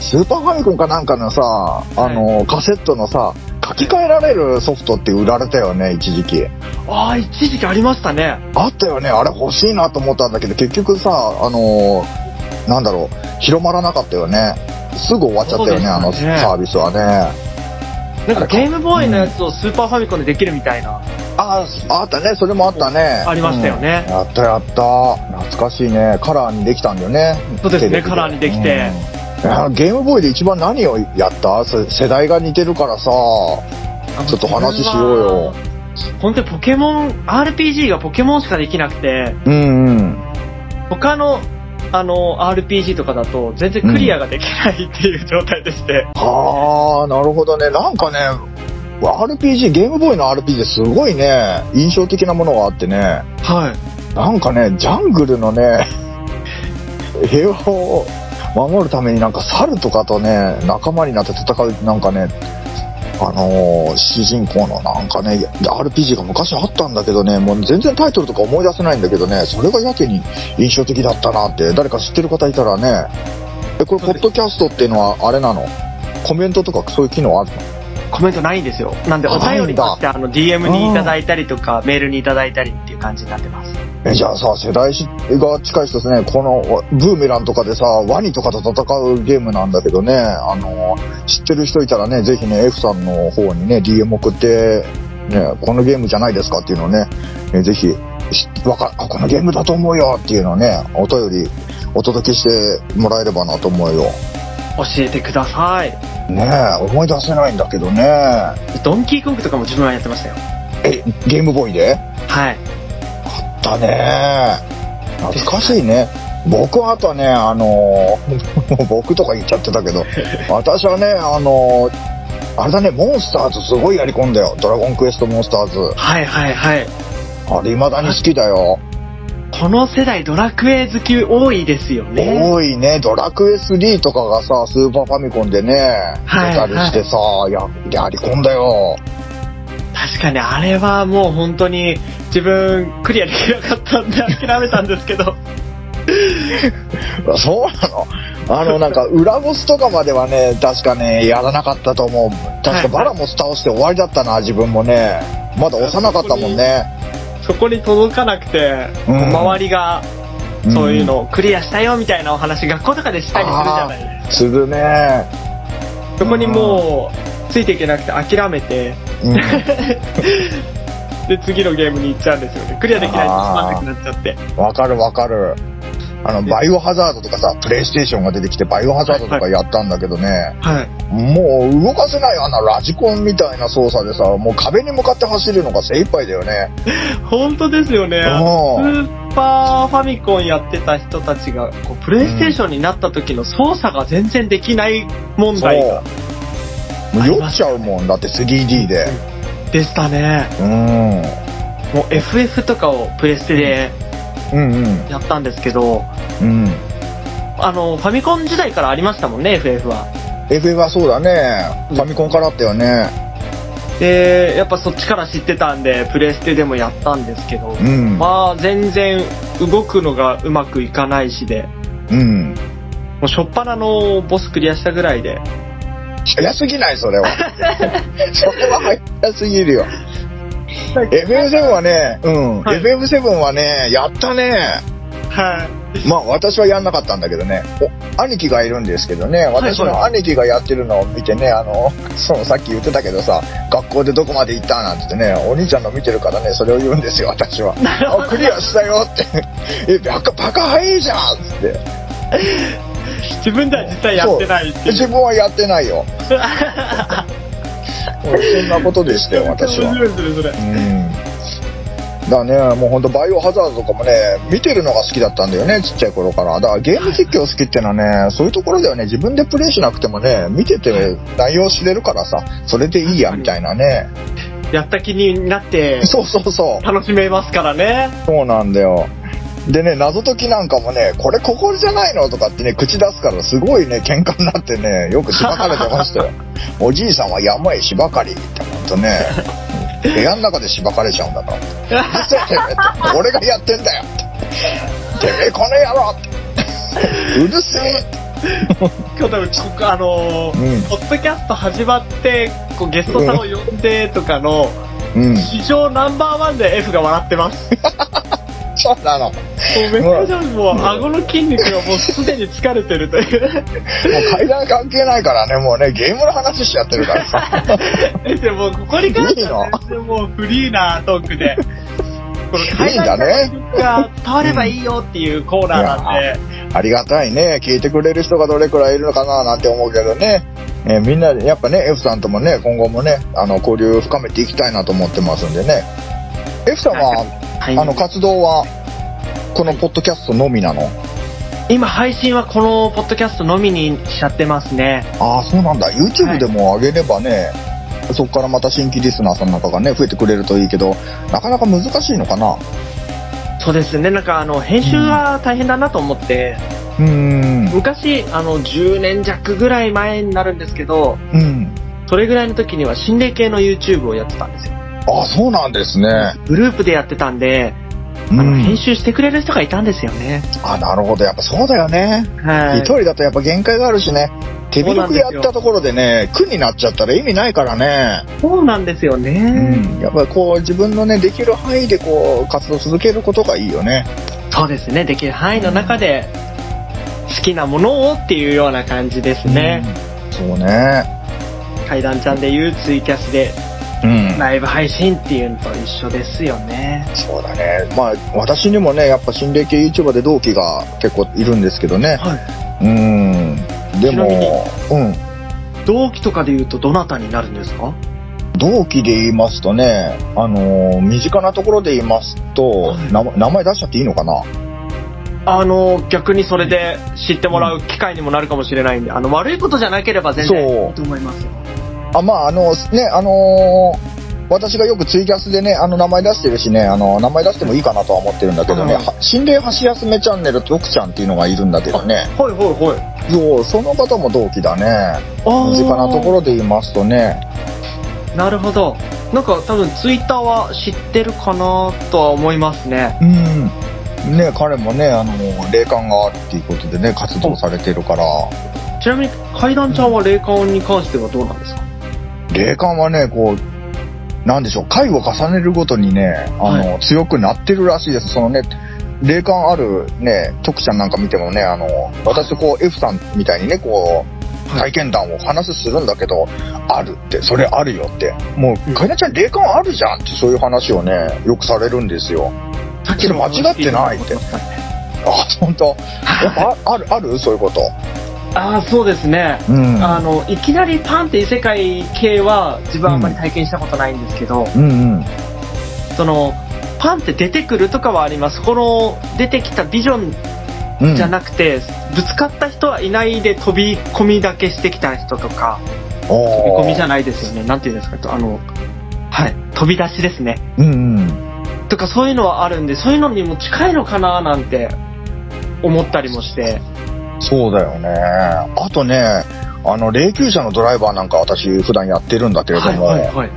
スーパーファミコンかなんかのさ、あの、カセットのさ、書き換えられるソフトって売られたよね、一時期。ああ、一時期ありましたね。あったよね、あれ欲しいなと思ったんだけど、結局さ、あのなんだろう、広まらなかったよね。すぐ終わっちゃったよね、あのサービスはね。なんかゲームボーイのやつをスーパーファミコンでできるみたいな。ああ、あったね、それもあったね。ありましたよねうんやったやった。懐かしいね。カラーにできたんだよね。そうですねカラーにできてうんゲームボーイで一番何をやった？せ世代が似てるからさ、ちょっと話しようよ。本当にポケモン、RPG がポケモンしかできなくて、うんうん。他の、あの、RPG とかだと全然クリアができないっていう状態でして。はあ、なるほどね。なんかね、RPG、ゲームボーイの RPG すごいね、印象的なものがあってね、はい。なんかね、ジャングルのね、(laughs) 平和を守るためになんか猿とかとね、仲間になって戦う、なんかね、あのー主人公のなんかね、RPG が昔あったんだけどね、もう全然タイトルとか思い出せないんだけどね、それがやけに印象的だったなって、誰か知ってる方いたらね、え、これ、ポッドキャストっていうのはあれなの？コメントとかそういう機能あるの？コメントないんですよ。なんでお便りとしてあの DM にいただいたりとか、メールにいただいたりっていう感じになってます。え、じゃあさ、世代が近い人ですね、この、ブーメランとかでさ、ワニとかと戦うゲームなんだけどね、あの、知ってる人いたらね、ぜひね、F さんの方にね、DM 送って、ね、このゲームじゃないですかっていうのをね、えぜひ、しわか、あ、このゲームだと思うよっていうのをね、お便りお届けしてもらえればなと思うよ。教えてください。ねえ、思い出せないんだけどね。ドンキーコングとかも自分はやってましたよ。え、ゲームボーイで？はい。だね懐かしいね。僕はあとはね、あのー (laughs) 僕とか言っちゃってたけど、私はね、あのーあれだね、モンスターズすごいやり込んだよ。ドラゴンクエストモンスターズ。はいはいはい。あれ未だに好きだよ。この世代ドラクエ好き多いですよね。多いね。ドラクエ3とかがさ、スーパーファミコンでね、はい出たりしてさ、や、やり込んだよ。確かにあれはもう本当に自分クリアできなかったんで諦めたんですけど。(laughs) そうなの？あの、なんか、裏ボスとかまではね、確かね、やらなかったと思う。確かバラモス倒して終わりだったな、自分もね。まだ幼かったもんね。そこに届かなくて、うん周りがそういうのをクリアしたよみたいなお話学校とかでしたりするじゃないですか。するね。そこにもうついていけなくて諦めて、うん。(laughs) で次のゲームに行っちゃうんですよね。クリアできないとつまんなくなっちゃって。わかるわかる。あの、バイオハザードとかさ、プレイステーションが出てきて、バイオハザードとかやったんだけどね、はい。もう動かせないあんなラジコンみたいな操作でさ、もう壁に向かって走るのが精一杯だよね。(laughs) 本当ですよね。スうんーパーファミコンやってた人たちが、こうプレイステーションになった時の操作が全然できない問題がもう酔っちゃうもんだって 3D で。でしたね。うん。もう FF とかをプレステでうんうん。やったんですけど、うん。あの、ファミコン時代からありましたもんね、FF は。FF はそうだね。ファミコンからあったよね。で、やっぱそっちから知ってたんで、プレステでもやったんですけど、うん。まあ全然動くのがうまくいかないしで、うん。もう初っ端のボスクリアしたぐらいで、早すぎないそれは。それは早すぎるよ。FF7 はね、うん。はい FF7 はね、やったね。はい。まあ私はやんなかったんだけどね。兄貴がいるんですけどね。私の兄貴がやってるのを見てね、あの、そのさっき言ってたけどさ、学校でどこまで行ったなんて言ってね、お兄ちゃんの見てるからね、それを言うんですよ、私は。あ、クリアしたよって。え、バカ、バカ早いじゃんっつって。(laughs) 自分では実際やってないっていう。自分はやってないよ。(laughs) そんなことでしたよ、私は。面白いそれ。うん。だからね、もうほんとバイオハザードとかもね、見てるのが好きだったんだよね、ちっちゃい頃から。だからゲーム実況好きってのはね、そういうところではね、自分でプレイしなくてもね、見てて内容知れるからさ、それでいいや、みたいなね。やった気になってそうそうそう。楽しめますからね。そうなんだよ。でね、謎解きなんかもね、これここじゃないのとかってね、口出すからすごいね、喧嘩になってね、よくしばかれてましたよ。(laughs) おじいさんは山へ芝刈りってほんとね、(laughs) 部屋の中で芝刈れちゃうんだから。せえてめえって俺がやってんだよって。てめえこの野郎って。うるせえ今日多分あのーうんポッドキャスト始まってこうゲストさんを呼んでとかのうん。史上ナンバーワンで F が笑ってます。(laughs) そうなの。ももうめっちゃもう顎の筋肉がもうすでに疲れてるという。う階段関係ないからね、もうね、ゲームの話しちゃってるからさ。(laughs) でもうここに関してはもうフリーなトークで。このいいんだねが伝わればいいよっていうコーナーなんで、ありがたいね。聞いてくれる人がどれくらいいるのかななんて思うけどね。えーみんなで、やっぱね、F さんともね、今後もね、あの、交流深めていきたいなと思ってますんでね。F さんは、はいあの、活動は、このポッドキャストのみなの？今配信はこのポッドキャストのみにしちゃってますね。ああ、そうなんだ。YouTube でも上げればね、そこからまた新規リスナーさんなんかがね、増えてくれるといいけど、なかなか難しいのかな？そうですね。なんかあの、編集は大変だなと思って、うーん。昔、あの、10年弱ぐらい前になるんですけど、うん。それぐらいの時には心霊系の YouTube をやってたんですよ。あ、そうなんですね。グループでやってたんで、あの、編集してくれる人がいたんですよね。あ、なるほど。やっぱそうだよね。はい。一人だとやっぱ限界があるしね。手広くやったところでね、苦になっちゃったら意味ないからね。そうなんですようね。ん。やっぱりこう自分のね、できる範囲でこう活動続けることがいいよね。そうですね。できる範囲の中で、好きなものをっていうような感じですね。うん。そうね。階段ちゃんでいうツイキャスでうん。ライブ配信っていうのと一緒ですよね。そうだね。まあ、私にもね、やっぱ心霊系 YouTuber で同期が結構いるんですけどね。はい。うん。でも、うん。同期とかで言うとどなたになるんですか？同期で言いますとね、あのー身近なところで言いますと、はい名前名前出しちゃっていいのかな？あの、逆にそれで知ってもらう機会にもなるかもしれないんで、あの、悪いことじゃなければ全然そういいと思いますよ。あ、まあ、あの、ね、あのー私がよくツイキャスでね、あの名前出してるしね、あの、名前出してもいいかなとは思ってるんだけどね、はいは心霊橋休めチャンネル徳ちゃんっていうのがいるんだけどね、はいはいはい。そう、その方も同期だね。身近なところで言いますとね、なるほど。なんか多分ツイッターは知ってるかなとは思いますね。うん。ね、彼もね、あの、霊感があるっていうことでね、活動されてるから、ちなみに階段ちゃんは霊感に関してはどうなんですか？霊感はね、こう、なんでしょう、回を重ねるごとにね、あの、強くなってるらしいです。そのね、霊感あるね、徳ちゃんなんか見てもね、あの、私こう F さんみたいにね、こう、はい体験談を話すするんだけど、あるって、それあるよって。もうかいなちゃん霊感あるじゃんって、そういう話をね、よくされるんですよ。それ間違ってないってあ、本当？やっぱあある、ある？そういうこと。ああ、そうですね。うん。あの、いきなりパンって異世界系は自分はあんまり体験したことないんですけど、うんうん。その、パンって出てくるとかはあります。この出てきたビジョンうん。じゃなくて、ぶつかった人はいないで飛び込みだけしてきた人とか、飛び込みじゃないですよね。なんていうんですか、あの、はい、飛び出しですね。うんうん。とかそういうのはあるんで、そういうのにも近いのかななんて思ったりもして。そうだよね。あとね、あの、霊柩車のドライバーなんか私普段やってるんだけれども、はいはいはい。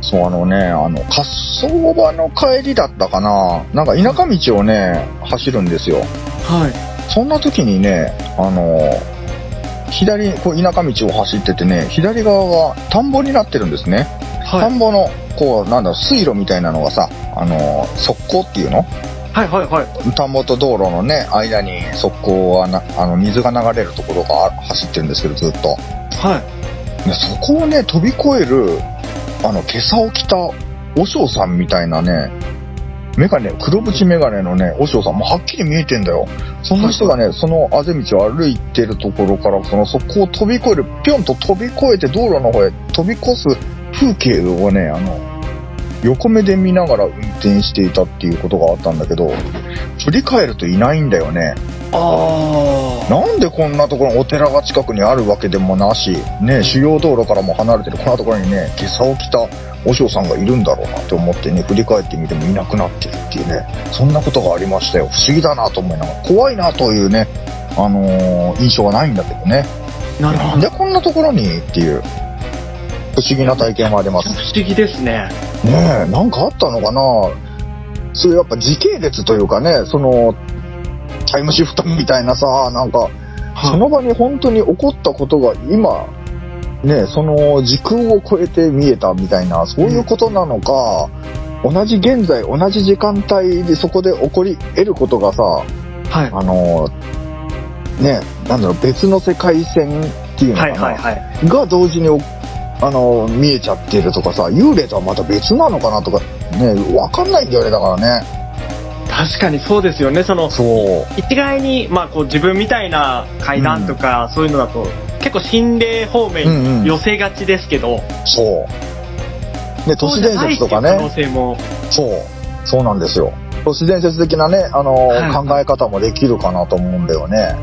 そうあのね、あの、滑走場の帰りだったかな、なんか田舎道をね、走るんですよ。はい。そんな時にね、あの、左、こう田舎道を走っててね、左側が田んぼになってるんですね。田はい。んぼの、こう、なんだろう、水路みたいなのがさ、あの、側溝っていうの？はいはいはい。田んぼと道路のね、間に側溝はな、あの、水が流れるところがあ走ってるんですけど、ずっと。はい。でそこをね、飛び越える、あの、今朝を着た、和尚さんみたいなね、メガネ、黒縁メガネのね、和尚さん、もうはっきり見えてんだよ。そんな人がね、そのあぜ道を歩いてるところから、その、そこを飛び越える、ぴょんと飛び越えて道路の方へ飛び越す風景をね、あの、横目で見ながら運転していたっていうことがあったんだけど、振り返るといないんだよね。あなんでこんなところお寺が近くにあるわけでもなし、ね、主要道路からも離れてるこんなところにね、今朝を着た和尚さんがいるんだろうなって思ってね、振り返ってみてもいなくなってるっていうね、そんなことがありましたよ。不思議だなと思いながら、怖いなというね、あのー印象はないんだけどね。あ。なるほど。なんでこんなところにっていう、不思議な体験もあります。不思議ですね。ねえ、なんかあったのかな？そういうやっぱ時系列というかね、その、タイムシフトみたいなさ、なんか、その場に本当に起こったことが今、ね、その時空を超えて見えたみたいな、そういうことなのか、同じ現在、同じ時間帯でそこで起こり得ることがさ、はい。あの、ね、なんだろう、別の世界線っていうのかな、はいはいはい。が同時におあの見えちゃってるとかさ、幽霊とはまた別なのかなとか、ね、わかんないんだよね、だからね。確かにそうですよね。その、そう。一概に、まあこう自分みたいな階段とか、そういうのだと、結構心霊方面うんうんに寄せがちですけど、そう。ね、都市伝説とかね。可能性も。そう。そうなんですよ。都市伝説的なね、あの、はい考え方もできるかなと思うんだよね。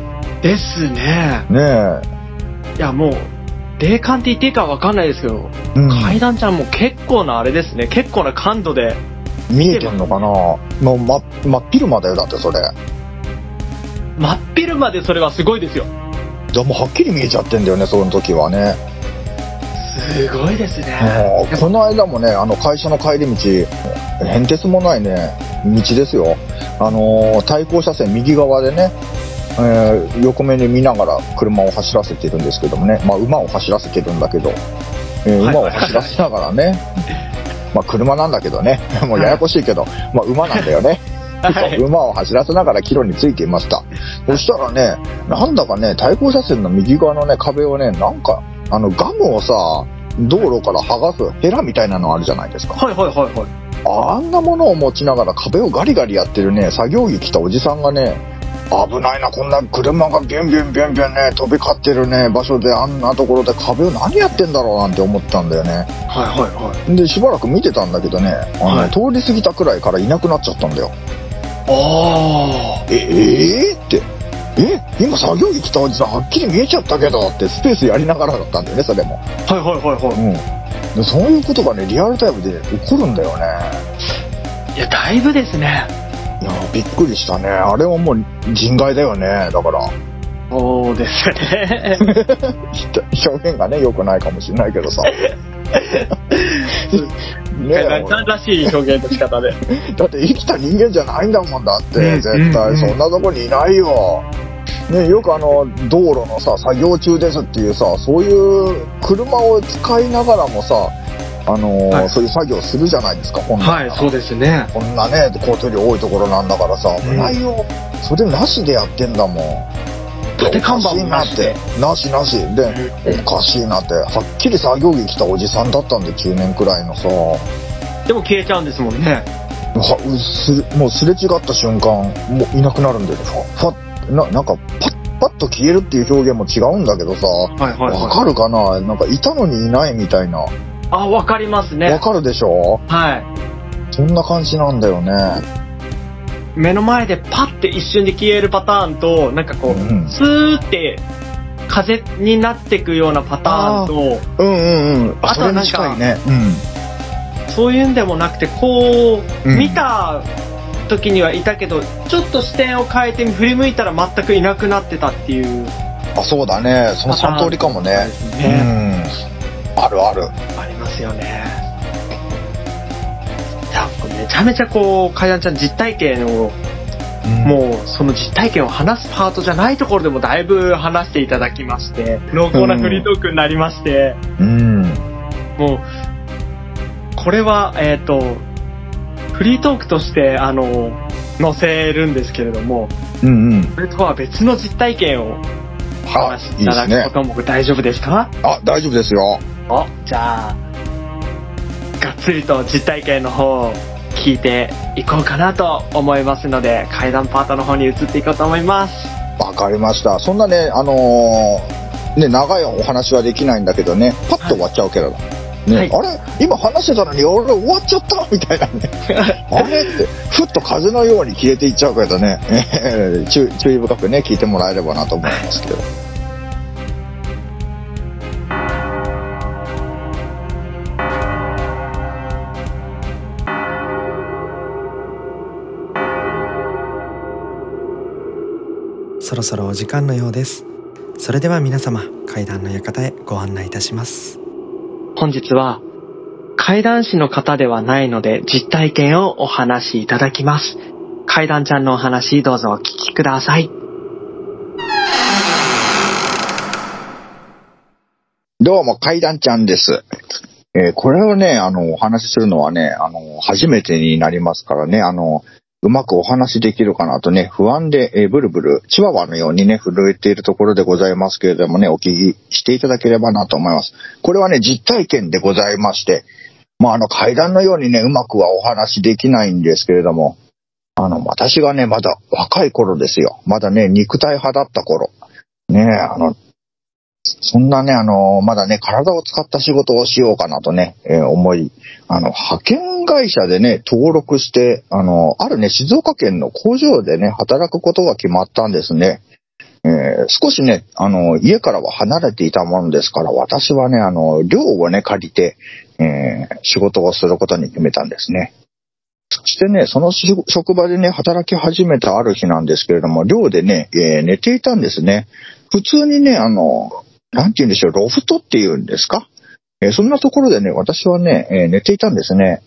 ですね。ねいやもう、霊感って言っていいかわかんないですけど、え。うん。階段ちゃんも結構なあれですね。結構な感度で、見えてんのかな？もう、ま、真っ昼間だよ、だってそれ。真っ昼までそれはすごいですよ。じゃあもうはっきり見えちゃってんだよね、その時はね。すごいですね。この間もね、あの会社の帰り道、変哲もないね、道ですよ。あのー対向車線右側でね、えー横目に見ながら車を走らせてるんですけどもね、まあ馬を走らせてるんだけど、えーはい馬を走らせながらね、(laughs) まあ車なんだけどね、(laughs) もうややこしいけど、まあ馬なんだよね。(laughs) はい。馬を走らせながら帰路についていました。そしたらね、なんだかね、対向車線の右側のね、壁をね、なんか、あの、ガムをさ、道路から剥がすヘラみたいなのあるじゃないですか。はいはいはいはい。あんなものを持ちながら壁をガリガリやってるね、作業着着たおじさんがね、危ないな、こんな車がビュンビュンビュンビュンね、飛び交ってるね、場所であんなところで壁を何やってんだろうなんて思ったんだよね。はいはいはい。で、しばらく見てたんだけどね、あの、はい通り過ぎたくらいからいなくなっちゃったんだよ。あえ、えーって。え今作業着着たおじさんはっきり見えちゃったけどってスペースやりながらだったんだよね、それも。あ。はいはいはいはうん。でそういうことがね、リアルタイムで起こるんだよね。い。いや、だいぶですね。いや、びっくりしたね。あれはもう人外だよね。だから、そうですね。(laughs) 表現がね、良くないかもしれないけどさ。(laughs) ね階段ちゃんらしい表現の仕方で。だって生きた人間じゃないんだもんだって、うん絶うん対そんなとこにいないよ。ね、よくあの道路のさ作業中ですっていうさそういう車を使いながらもさあのーはい。そういう作業するじゃないですか本来はい、そうですね。こんなね交通量多いところなんだからさ危ないよ、それなしでやってんだもん。縦看板もなしで。なしなし。でおかしいなって。はっきり作業着着たおじさんだったんで中年くらいのさ。でも消えちゃうんですもんね。はうすもうすれ違った瞬間もういなくなるんだよファななんかパッパッと消えるっていう表現も違うんだけどさ。はいはいわかるかな？なんかいたのにいないみたいな。わあ、わかりますね。かるでしょ？はい。そんな感じなんだよね。目の前でパッて一瞬で消えるパターンと、なんかこう、うんスーって風になっていくようなパターンと、うんうんうん。あとはなんかそれに近いね。そういうんでもなくて、こう、うん見た時にはいたけど、ちょっと視点を変えて振り向いたら全くいなくなってたっていううんあそうだね。その3通りかもね。ですうね。ん。あるある。ありますよね。いや、めちゃめちゃこう、階段ちゃん実体験を、もうその実体験を話すパートじゃないところでもだいぶ話していただきまして、濃厚なフリートークになりまして、うん。もう、これは、えっ、と、フリートークとして、あの、載せるんですけれども、うんうん。それとは別の実体験を話しいただくことも大丈夫ですか？あ大丈夫ですよ。お、じゃあ、がっつりと実体験の方を聞いていこうかなと思いますので、階段パートの方に移っていこうと思います。わかりました。そんなねあのーね長いお話はできないんだけどねパッと終わっちゃうけど、ね、はい。あれ？今話してたのに俺終わっちゃった？みたいなね。(laughs) あれ？って。ふっと風のように消えていっちゃうけどね、注意深くね聞いてもらえればなと思いますけどそろそろお時間のようですそれでは皆様階段の館へご案内いたします本日は、階段師の方ではないので、実体験をお話しいただきます。階段ちゃんのお話、どうぞお聞きください。どうも階段ちゃんですえーこれをね、あの、お話しするのはね、あの、初めてになりますからね、あの、うまくお話しできるかなとね、不安で、えーブルブル、チワワのようにね、震えているところでございますけれどもね、お聞きしていただければなと思います。これはね、実体験でございまして、まあ、あの、階段のようにね、うまくはお話しできないんですけれども、あの、私がね、まだ若い頃ですよ。まだね、肉体派だった頃。ねあの、そんなね、あの、まだね、体を使った仕事をしようかなとね、えー思い、あの、派遣会社でね、登録して、あの、あるね、静岡県の工場でね、働くことが決まったんですね。えー少しね、あの、家からは離れていたものですから、私はね、あの、寮をね、借りて、えー仕事をすることに決めたんですね。そしてね、その職場でね、働き始めたある日なんですけれども、寮でね、えー寝ていたんですね。普通にね、あの、なんて言うんでしょう、ロフトっていうんですか？えそんなところでね、私はね、え寝ていたんですね。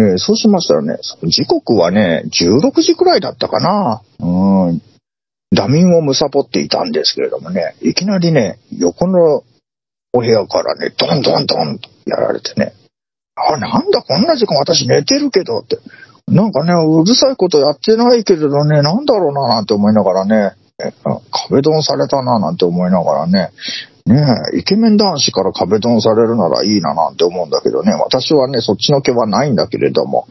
えそうしましたらね、時刻はね、16時くらいだったかな。うん。ダミンをむさぼっていたんですけれどもね、いきなりね、横のお部屋からね、ドンドンドンとやられてね、あ、なんだこんな時間私寝てるけどって、なんかね、うるさいことやってないけれどね、なんだろうななんて思いながらね、壁ドンされたななんて思いながらね、ねえ、イケメン男子から壁ドンされるならいいななんて思うんだけどね、私はね、そっちの気はないんだけれども、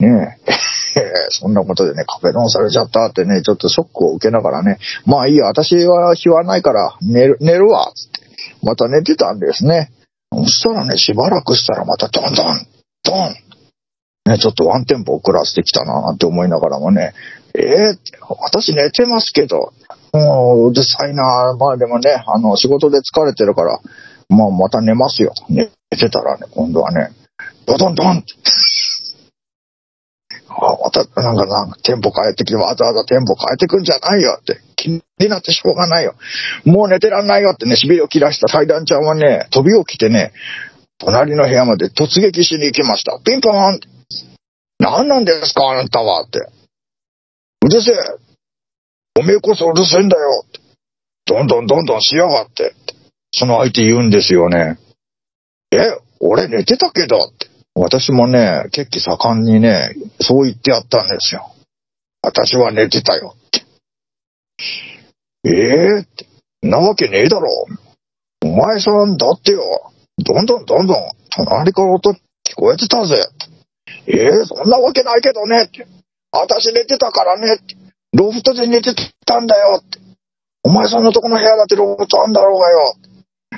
ねえ、(laughs) そんなことでね、壁ドンされちゃったってね、ちょっとショックを受けながらね、まあいいや、私は日はないから寝る、寝るわ、つって、また寝てたんですね。そしたらね、しばらくしたらまたドンドン、ドン、ね、ちょっとワンテンポ遅らせてきたななんて思いながらもね、えー私寝てますけど、もううるさいなまあでもね、あの、仕事で疲れてるから、まあまた寝ますよ。寝てたらね、今度はね、ドドンドンって。あ、また、なんか、なんか、テンポ変えてきて、わざわざテンポ変えてくんじゃないよって。気になってしょうがないよ。もう寝てらんないよってね、しびれを切らした階段ちゃんはね、飛び起きてね、隣の部屋まで突撃しに行きました。ピンポーンって何なんですか、あなたはって。うるせえ。おめえこそうるせえんだよって。どんどんどんどんしやがって。その相手言うんですよね。え、俺寝てたけどって。私もね、血気盛んにね、そう言ってやったんですよ。私は寝てたよって。ええって。なわけねえだろ。お前さんだってよ。どんどんどんどん隣から音聞こえてたぜ。ええそんなわけないけどねって。私寝てたからねって。ロフトで寝てたんだよって。お前さんのとこの部屋だってロフトあんだろうがよ。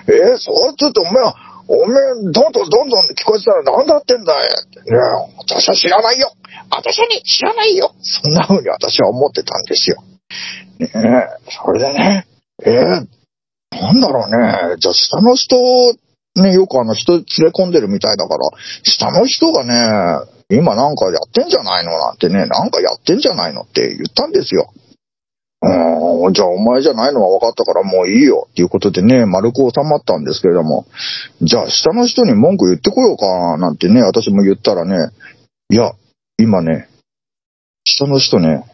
ええそう？ちょっとお前は、おめえ、どんどんどんどん聞こえてたら何だってんだい？って。私は知らないよ。私は、知らないよ。そんな風に私は思ってたんですよ。ねえ、それでね、ええなんだろうね。じゃあ下の人、ね、よくあの人連れ込んでるみたいだから、下の人がね、今なんかやってんじゃないのなんてね、なんかやってんじゃないのって言ったんですよ。うん、じゃあお前じゃないのは分かったからもういいよっていうことでね、丸く収まったんですけれども、じゃあ下の人に文句言ってこようかなんてね、私も言ったらね、いや、今ね、下の人ね、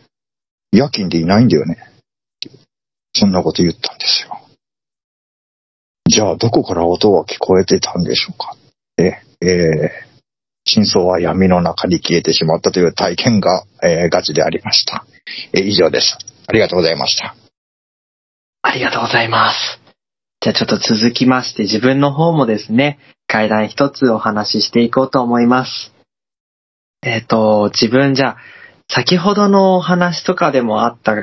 夜勤でいないんだよね。そんなこと言ったんですよ。じゃあどこから音は聞こえてたんでしょうか？え、えー真相は闇の中に消えてしまったという体験が、えーガチでありました。えー以上です。ありがとうございました。ありがとうございます。じゃあちょっと続きまして自分の方もですね、階段一つお話ししていこうと思います。えっ、と、自分じゃ、先ほどのお話とかでもあった、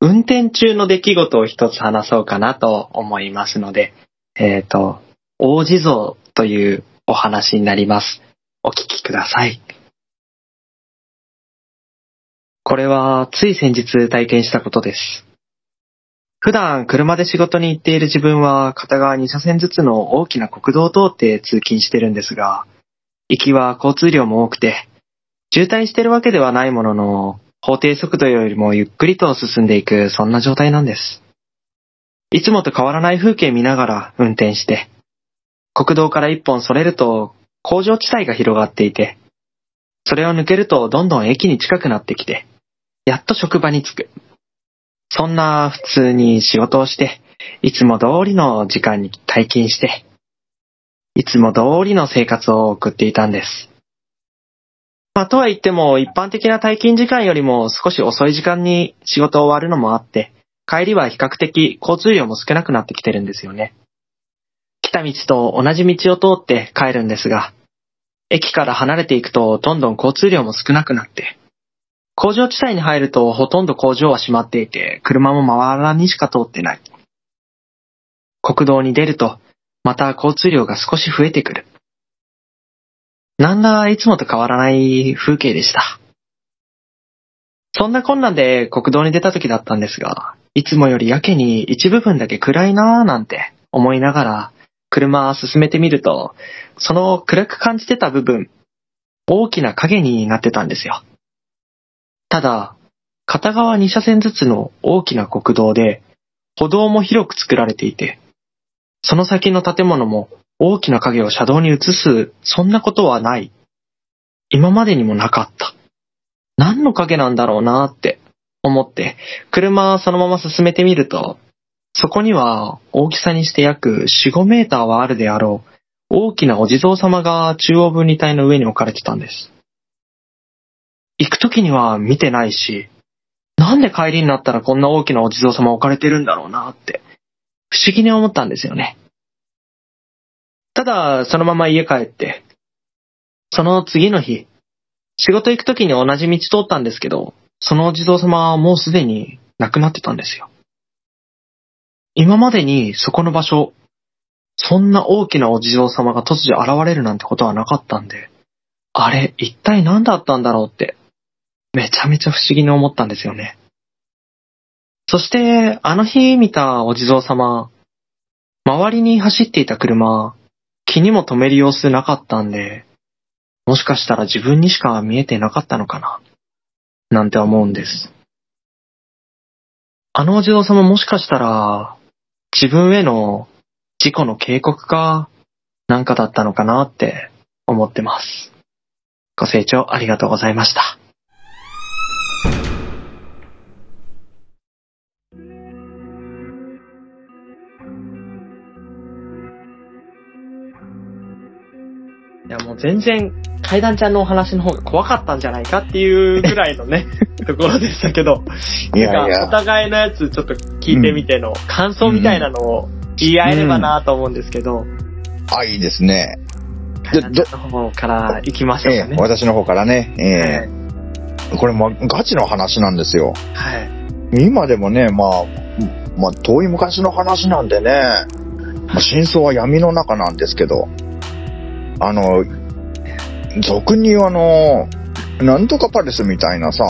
運転中の出来事を一つ話そうかなと思いますので、えっ、と、大地蔵というお話になります。お聞きください。これはつい先日体験したことです。普段車で仕事に行っている自分は片側2車線ずつの大きな国道を通って通勤してるんですが、行きは交通量も多くて、渋滞してるわけではないものの、法定速度よりもゆっくりと進んでいく、そんな状態なんです。いつもと変わらない風景見ながら運転して、国道から一本それると工場地帯が広がっていて、それを抜けるとどんどん駅に近くなってきて、やっと職場に着く。そんな普通に仕事をして、いつも通りの時間に退勤して、いつも通りの生活を送っていたんです。まあ、とは言っても、一般的な退勤時間よりも少し遅い時間に仕事を終わるのもあって、帰りは比較的交通量も少なくなってきてるんですよね。来た道と同じ道を通って帰るんですが、駅から離れていくとどんどん交通量も少なくなって、工場地帯に入るとほとんど工場は閉まっていて、車もまばらにしか通ってない。国道に出ると、また交通量が少し増えてくる。なんだいつもと変わらない風景でした。そんな困難で国道に出た時だったんですが、いつもよりやけに一部分だけ暗いなぁなんて思いながら、車進めてみると、その暗く感じてた部分、大きな影になってたんですよ。ただ、片側2車線ずつの大きな国道で、歩道も広く作られていて、その先の建物も大きな影を車道に移す、そんなことはない。今までにもなかった。何の影なんだろうなって思って、車そのまま進めてみると、そこには大きさにして約4、5メーターはあるであろう、大きなお地蔵様が中央分離帯の上に置かれてたんです。行く時には見てないし、なんで帰りになったらこんな大きなお地蔵様置かれてるんだろうなって、不思議に思ったんですよね。ただ、そのまま家帰って、その次の日、仕事行く時に同じ道通ったんですけど、そのお地蔵様はもうすでに亡くなってたんですよ。今までにそこの場所、そんな大きなお地蔵様が突如現れるなんてことはなかったんで、あれ、一体何だったんだろうって、めちゃめちゃ不思議に思ったんですよね。そして、あの日見たお地蔵様、周りに走っていた車、気にも止める様子なかったんで、もしかしたら自分にしか見えてなかったのかな、なんて思うんです。あのお地蔵様もしかしたら、自分への事故の警告か、なんかだったのかなって思ってます。ご清聴ありがとうございました。やもう全然階段ちゃんのお話の方が怖かったんじゃないかっていうぐらいのね、(laughs) ところでしたけど、いやいなんかおや、互いのやつちょっと聞いてみての感想みたいなのを言い合えればなと思うんですけど、あ、いいですね。階段ちゃんの方から行きましょうええかね。私の方からね、ええ。これもガチの話なんですよ。はい。今でもね、まあ、まあ、遠い昔の話なんでね、まあ、真相は闇の中なんですけど、あの、俗に言うあの、なんとかパレスみたいなさ、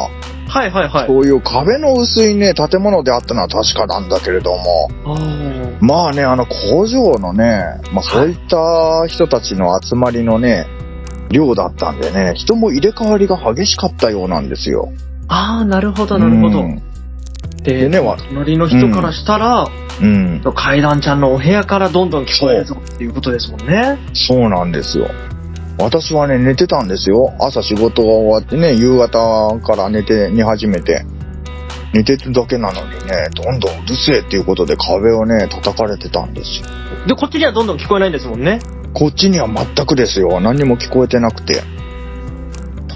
はいはいはい。そういう壁の薄いね、建物であったのは確かなんだけれども、まあね、あの工場のね、まあそういった人たちの集まりのね、量だったんでね、人も入れ替わりが激しかったようなんですよ。ああ、なるほどなるほどう。んででねわ隣の人からしたら、うん。階段ちゃんのお部屋からどんどん聞こえるぞっていうことですもんね。そうなんですよ。私はね、寝てたんですよ。朝仕事が終わってね、夕方から寝て、寝始めて。寝てるだけなのにね、どんどんうるせえっていうことで壁をね、叩かれてたんですよ。で、こっちにはどんどん聞こえないんですもんね。こっちには全くですよ。何にも聞こえてなくて。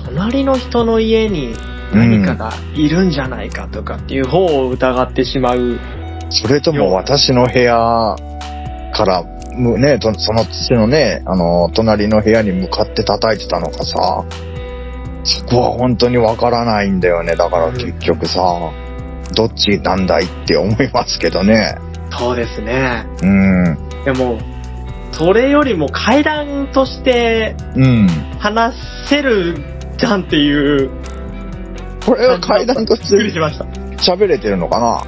隣の人の家に何かがいるんじゃないかとかっていう方を疑ってしまう。それとも私の部屋から、むね、とその土のね、あの、隣の部屋に向かって叩いてたのかさ、そこは本当にわからないんだよね。だから結局さ、どっちなんだいって思いますけどね。そうですね。うん。でも、それよりも階段としてうん。話せるじゃんっていうこれは階段としてました。喋れてるのかな？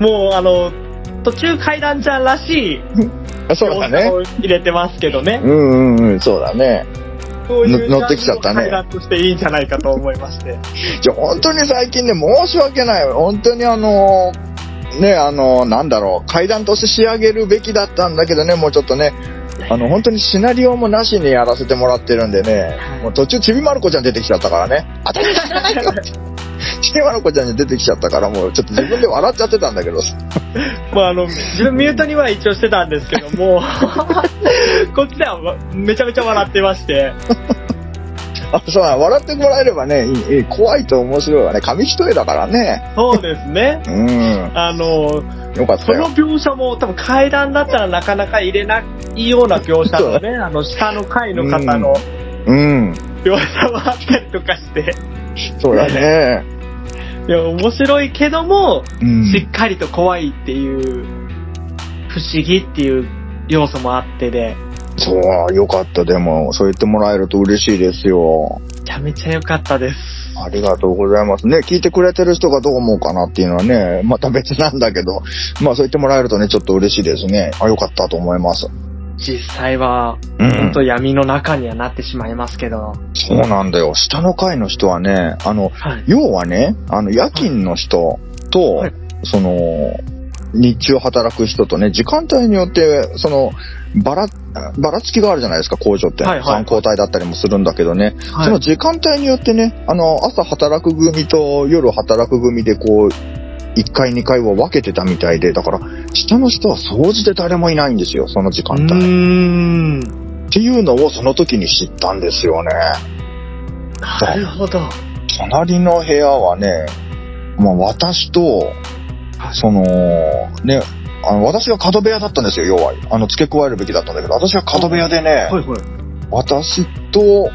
もうあの、途中階段ちゃんらしいあそうだね。を入れてますけどね。うんうんうん、そうだね。そういうの乗ってきちゃったね階段としていいんじゃないかと思いまして。じゃ、本当に最近ね、申し訳ない。本当にあのね、あのなんだろう、階段として仕上げるべきだったんだけどね、もうちょっとね、あの、本当にシナリオもなしにやらせてもらってるんでね、もう途中ちびまる子ちゃん出てきちゃったからね。あたり知らないよって。ちびまる子ちゃんに出てきちゃったから、もうちょっと自分で笑っちゃってたんだけど。(laughs) まああの、自分ミュートには一応してたんですけども、(laughs) こっちではわめちゃめちゃ笑ってまして、あ、そうだ、笑ってもらえればね、いい怖いと面白いわね。紙一重だからね。そうですね。うん。あの、よかったよ。その描写も多分階段だったらなかなか入れないような描写のね、(laughs) あの下の階の方のうん。描写もあったりとかして、そうだね。いや、面白いけども、うん。しっかりと怖いっていう、不思議っていう要素もあってで、そう、よかった。でも、そう言ってもらえると嬉しいですよ。めちゃめちゃ良かったです。ありがとうございますね。聞いてくれてる人がどう思うかなっていうのはね、また別なん。だけど、まあそう言ってもらえるとね、ちょっと嬉しいですね。あ、よかったと思います。実際は、う本当ん。闇の中にはなってしまいますけど、そうなんだよ。下の階の人はね、あの、はい。要はね、あの、夜勤の人と、はいその、日中働く人とね、時間帯によって、その、ばら、ばらつきがあるじゃないですか、工場って。はいはい3交代だったりもするんだけどね。はいその時間帯によってね、あの、朝働く組と夜働く組でこう、1回2回は分けてたみたいで、だから、下の人は掃除で誰もいないんですよ、その時間う帯。っ。ていうのをその時に知ったんですよね。なるほど。隣の部屋はね、まあ私と、その、ね、あの、私が角部屋だったんですよ、要は。あの、付け加えるべきだったんだけど、私が角部屋でね、はいはい。私と、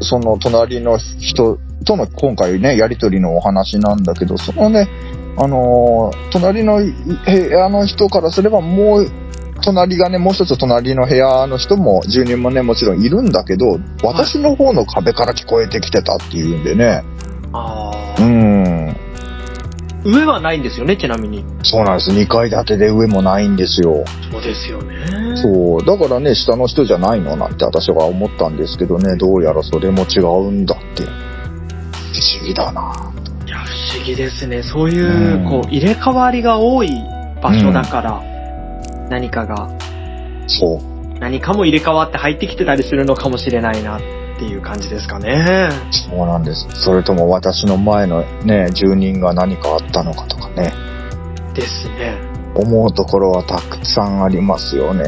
その隣の人との今回ね、やりとりのお話なんだけど、そのね、あのー隣の部屋の人からすればもう、隣がね、もう一つ隣の部屋の人も、住人もね、もちろんいるんだけど、私の方の壁から聞こえてきてたっていうんでね、あうあ。ん、上はないんですよね、ちなみに。そうなんです。2階建てで上もないんですよ。そうですよね。そう。だからね、下の人じゃないのなんて私は思ったんですけどね、どうやらそれも違うんだって。不思議だな。不思議ですね。そういう、うんこう、入れ替わりが多い場所だから、何かが、そう。何かも入れ替わって入ってきてたりするのかもしれないなっていう感じですかね。そうなんです。それとも私の前のね、住人が何かあったのかとかね、ですね。思うところはたくさんありますよね。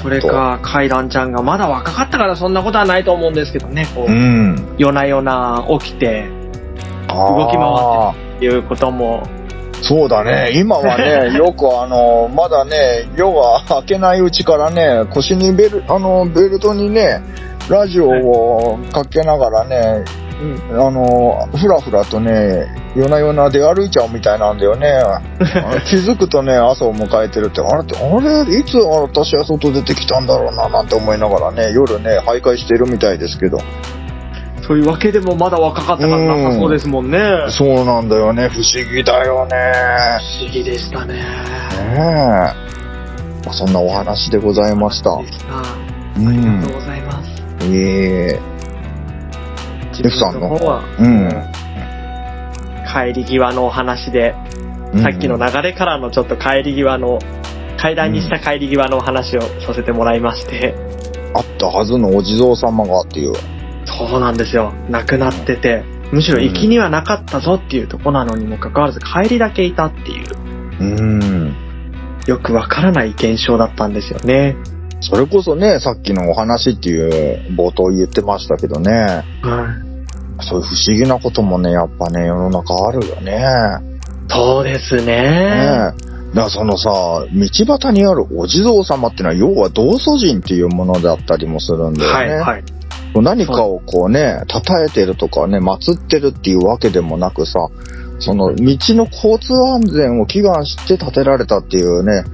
それか、階段ちゃんがまだ若かったからそんなことはないと思うんですけどね、こう、うん。夜な夜な起きて、動き回あっていうことも、ーそうだね。今はね、(laughs) よくあの、まだね、夜が明けないうちからね、腰にベル、あの、ベルトにね、ラジオをかけながらね、うんあの、ふらふらとね、夜な夜な出歩いちゃうみたいなんだよね。(laughs) 気づくとね、朝を迎えてるって、あれって、あれ、いつ私は外出てきたんだろうな、なんて思いながらね、夜ね、徘徊してるみたいですけど。そういうわけでもまだ若かったからなさそうですもんね。そうなんだよね、不思議だよね。不思議でしたね。ねえ。まあそんなお話でございました。ありがとうございます。ええ自分の方は、うん帰り際のお話で、うんさっきの流れからのちょっと帰り際の、階段にした帰り際のお話をさせてもらいまして、あったはずのお地蔵様がっていう。そうなんですよ。亡くなってて、むしろ行きにはなかったぞっていうとこなのにもかかわらず帰りだけいたっていう、うん。よくわからない現象だったんですよね。それこそね、さっきのお話っていう冒頭言ってましたけどね。はい。そういう不思議なこともね、やっぱね、世の中あるよね。そうですねえ。ね。だからそのさ、道端にあるお地蔵様っていうのは、要は道祖神っていうものだったりもするんだよね。はい、はい。何かをこうね、称えてるとかね、祀ってるっていうわけでもなくさ、その道の交通安全を祈願して建てられたっていうね、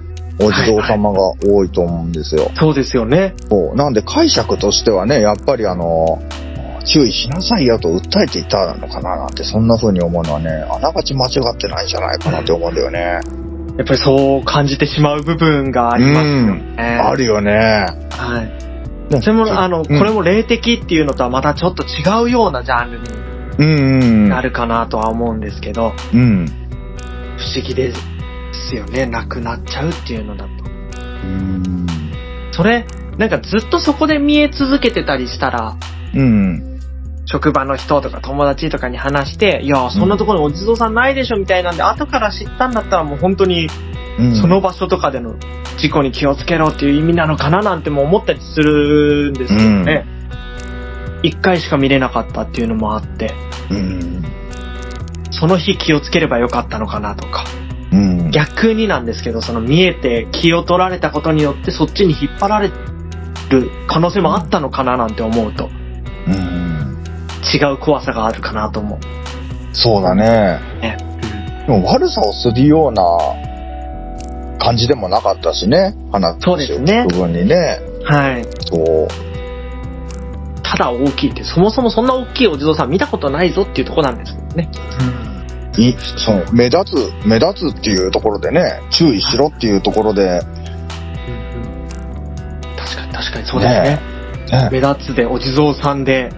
お地蔵様が多いと思うんですよ。そうですよね。そうなんで解釈としてはね、やっぱりあの、注意しなさいよと訴えていたのかななんて、そんな風に思うのはね、あながち間違ってないんじゃないかなって思うんだよね。やっぱりそう感じてしまう部分がありますよね。あるよね。はい。それも、あの、これも霊的っていうのとはまたちょっと違うようなジャンルに。なるかなとは思うんですけど、うん。不思議ですよね。なくなっちゃうっていうのだと。うん。それ、なんかずっとそこで見え続けてたりしたら、うん。職場の人とか友達とかに話して、いや、そんなところにお地蔵さんないでしょみたいなんで、後から知ったんだったらもう本当に、うんその場所とかでの事故に気をつけろっていう意味なのかななんても思ったりするんですけどね。一、回しか見れなかったっていうのもあって、うん。その日気をつければよかったのかなとか。うん。逆になんですけど、その見えて気を取られたことによってそっちに引っ張られる可能性もあったのかななんて思うと、うん。違う怖さがあるかなと思う。そうだね。ね。でも悪さをするような感じでもなかったしね。話を聞く分にね。はい。そう。ただ大きいって、そもそもそんな大きいお地蔵さん見たことないぞっていうところなんですけどね。い、その、目立つ、目立つっていうところでね、注意しろっていうところで、確かに確かにそうですね。ね目立つでお地蔵さんで、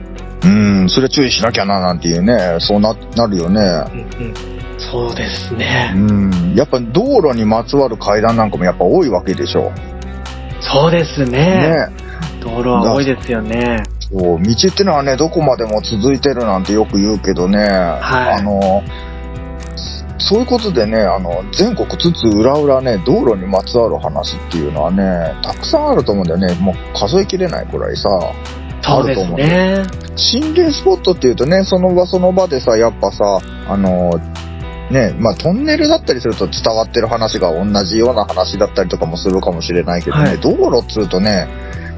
うん、それ注意しなきゃななんていうね、そうな、なるよね。うんうん、そそうですうね。ん。やっぱ道路にまつわる階段なんかもやっぱ多いわけでしょ。そうですね。ね。道路は多いですよね。そう、道ってのはね、どこまでも続いてるなんてよく言うけどね、はいあの、そういうことでね、あの、全国津々浦々ね、道路にまつわる話っていうのはね、たくさんあると思うんだよね。もう数えきれないくらいさ。そうですね。心霊スポットっていうとね、その場その場でさ、やっぱさ、あの、ね、まあトンネルだったりすると伝わってる話が同じような話だったりとかもするかもしれないけどね、はい道路っつうとね、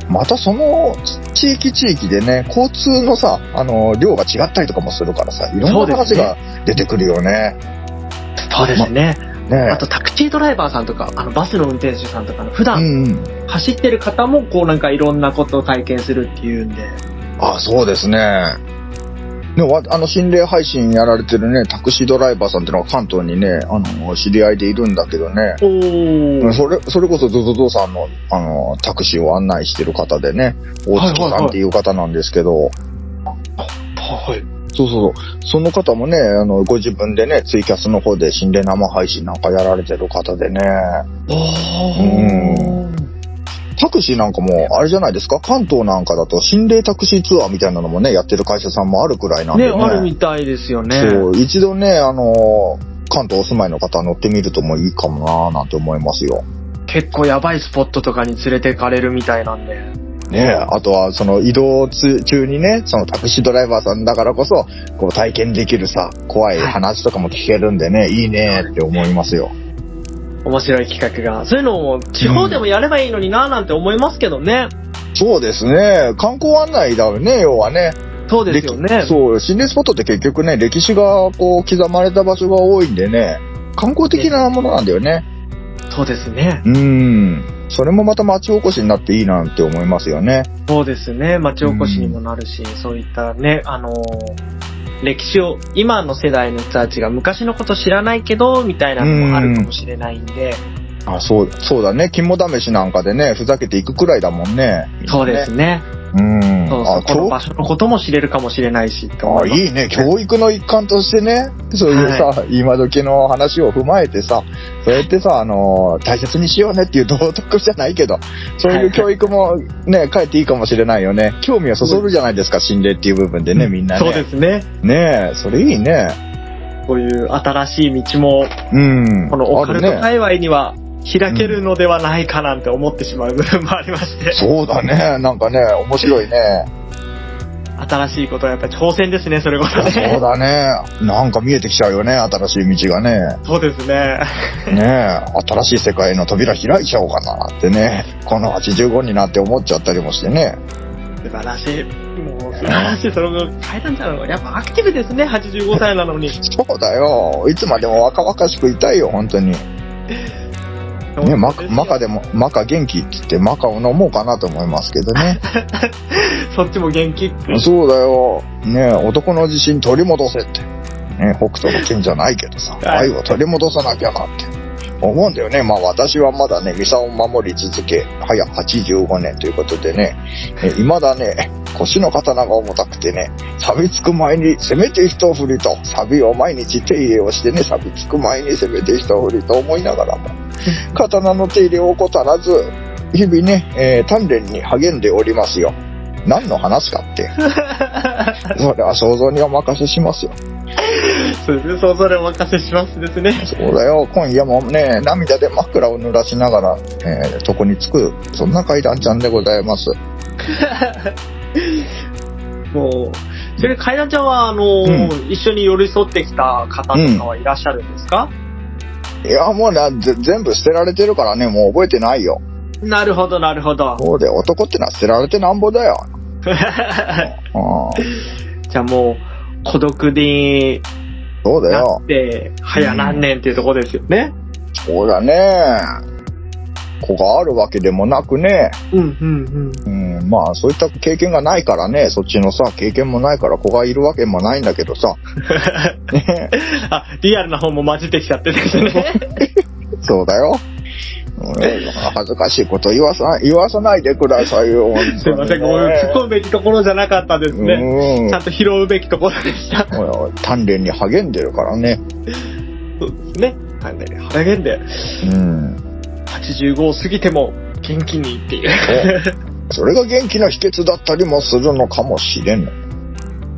またその地域地域でね、交通のさ、あの、量が違ったりとかもするからさ、いろんな話が出てくるよね。そうですね。ねあとタクシードライバーさんとか、あのバスの運転手さんとかの普う段。走ってる方もこうなんかいろんなことを体験するっていうんで。あ、そうですね。でも、わあの、心霊配信やられてるね、タクシードライバーさんっていうのは関東にね、あの、知り合いでいるんだけどね。それ、それこそゾゾゾさんの、あの、タクシーを案内してる方でね、大月さんっていう方なんですけど、はい。そうそうそう、その方もね、あの、ご自分でね、ツイキャスの方で心霊生配信なんかやられてる方でね、おー。タクシーなんかも、あれじゃないですか、関東なんかだと心霊タクシーツアーみたいなのもね、やってる会社さんもあるくらいなんね、でね。あるみたいですよね。そう、一度ね、あの、関東お住まいの方は乗ってみるともいいかもなぁなんて思いますよ。結構やばいスポットとかに連れて行かれるみたいなんで。ねえ、あとはその移動つ中にね、そのタクシードライバーさんだからこそ、こう体験できるさ、怖い話とかも聞けるんでね、いいねって思いますよ。面白い企画が。そういうのも地方でもやればいいのになぁなんて思いますけどね。そうですね、観光案内だよね、要はね。そうですよね。歴そう、心霊スポットって結局ね、歴史がこう刻まれた場所が多いんでね、観光的なものなんだよね。そうですね。うん。それもまた町おこしになっていいなって思いますよね。そうですね。町おこしにもなるし、そういったね、あのー歴史を、今の世代の人たちが昔のこと知らないけど、みたいなのもあるかもしれないんで、あ、そう、そうだね。肝試しなんかでね、ふざけていくくらいだもんね。そうですね。うん。そうそうあ、この場所のことも知れるかもしれないし、って思あ、いいいね。(laughs) 教育の一環としてね、そういうさ、今時の話を踏まえてさ、そうやってさ、あの大切にしようねっていう道徳じゃないけど、そういう教育もね、変えていいかもしれないよね。興味をそそるじゃないですか、心霊っていう部分でね、みんなね。そうですね。ねえ、それいいね。こういう新しい道も、うん。このオカルト。界隈には開けるのではないかなんて思ってしまう部分もありまして、そうだね。なんかね、面白いね。新しいことはやっぱり挑戦ですね、それこそね。そうだね。なんか見えてきちゃうよね、新しい道がね。そうですね。ねえ、新しい世界の扉開いちゃおうかなってね、この85になって思っちゃったりもしてね。素晴らしい。もう素晴らしい。その階段ちゃんはやっぱアクティブですね、85歳なのに。そうだよ。いつまでも若々しくいたいよ、本当に。(laughs) ね、マカマカでも、マカ元気って言ってマカを飲もうかなと思いますけどね。(laughs) そっちも元気？そうだよ。ね男の自信取り戻せって。ね北斗の剣じゃないけどさ、はい愛を取り戻さなきゃなって。思うんだよね。まあ私はまだね、ミサを守り続け、早85年ということでね、え未だね、腰の刀が重たくてね、錆びつく前にせめて一振りと、錆を毎日手入れをしてね、錆びつく前にせめて一振りと思いながらも、刀の手入れを怠らず、日々ね、えー鍛錬に励んでおりますよ。何の話かって。(laughs) それは想像にお任せしますよ。そうですね、想像でお任せしますですね。そうだよ。今夜もね、涙で枕を濡らしながら、えー、床につく、そんな階段ちゃんでございます。(laughs) もう、それ、階段ちゃんは、あの、うん一緒に寄り添ってきた方とかはいらっしゃるんですか、いや、もうな、ぜ全部捨てられてるからね、もう覚えてないよ。なるほど、なるほど。そうで、男ってのは捨てられてなんぼだよ。(laughs) うんじゃあもう、孤独になそうだよっ。て、早何年っていうところですよね。そうだね。子があるわけでもなくね、うん、うん、うん、まあそういった経験がないからね、そっちのさ、経験もないから子がいるわけもないんだけどさ、ね、(laughs) あ、リアルな方も混じってきちゃってですね。(laughs) そうだよ。うん恥ずかしいこと言わさ、言わさないでくださいよ。すいません、ごめん、突っ込むべきところじゃなかったですね。うんちゃんと拾うべきところでした。鍛錬に励んでるからね。そうですね。はい、腹減で、うん。85を過ぎても元気にっていう。それが元気な秘訣だったりもするのかもしれんの。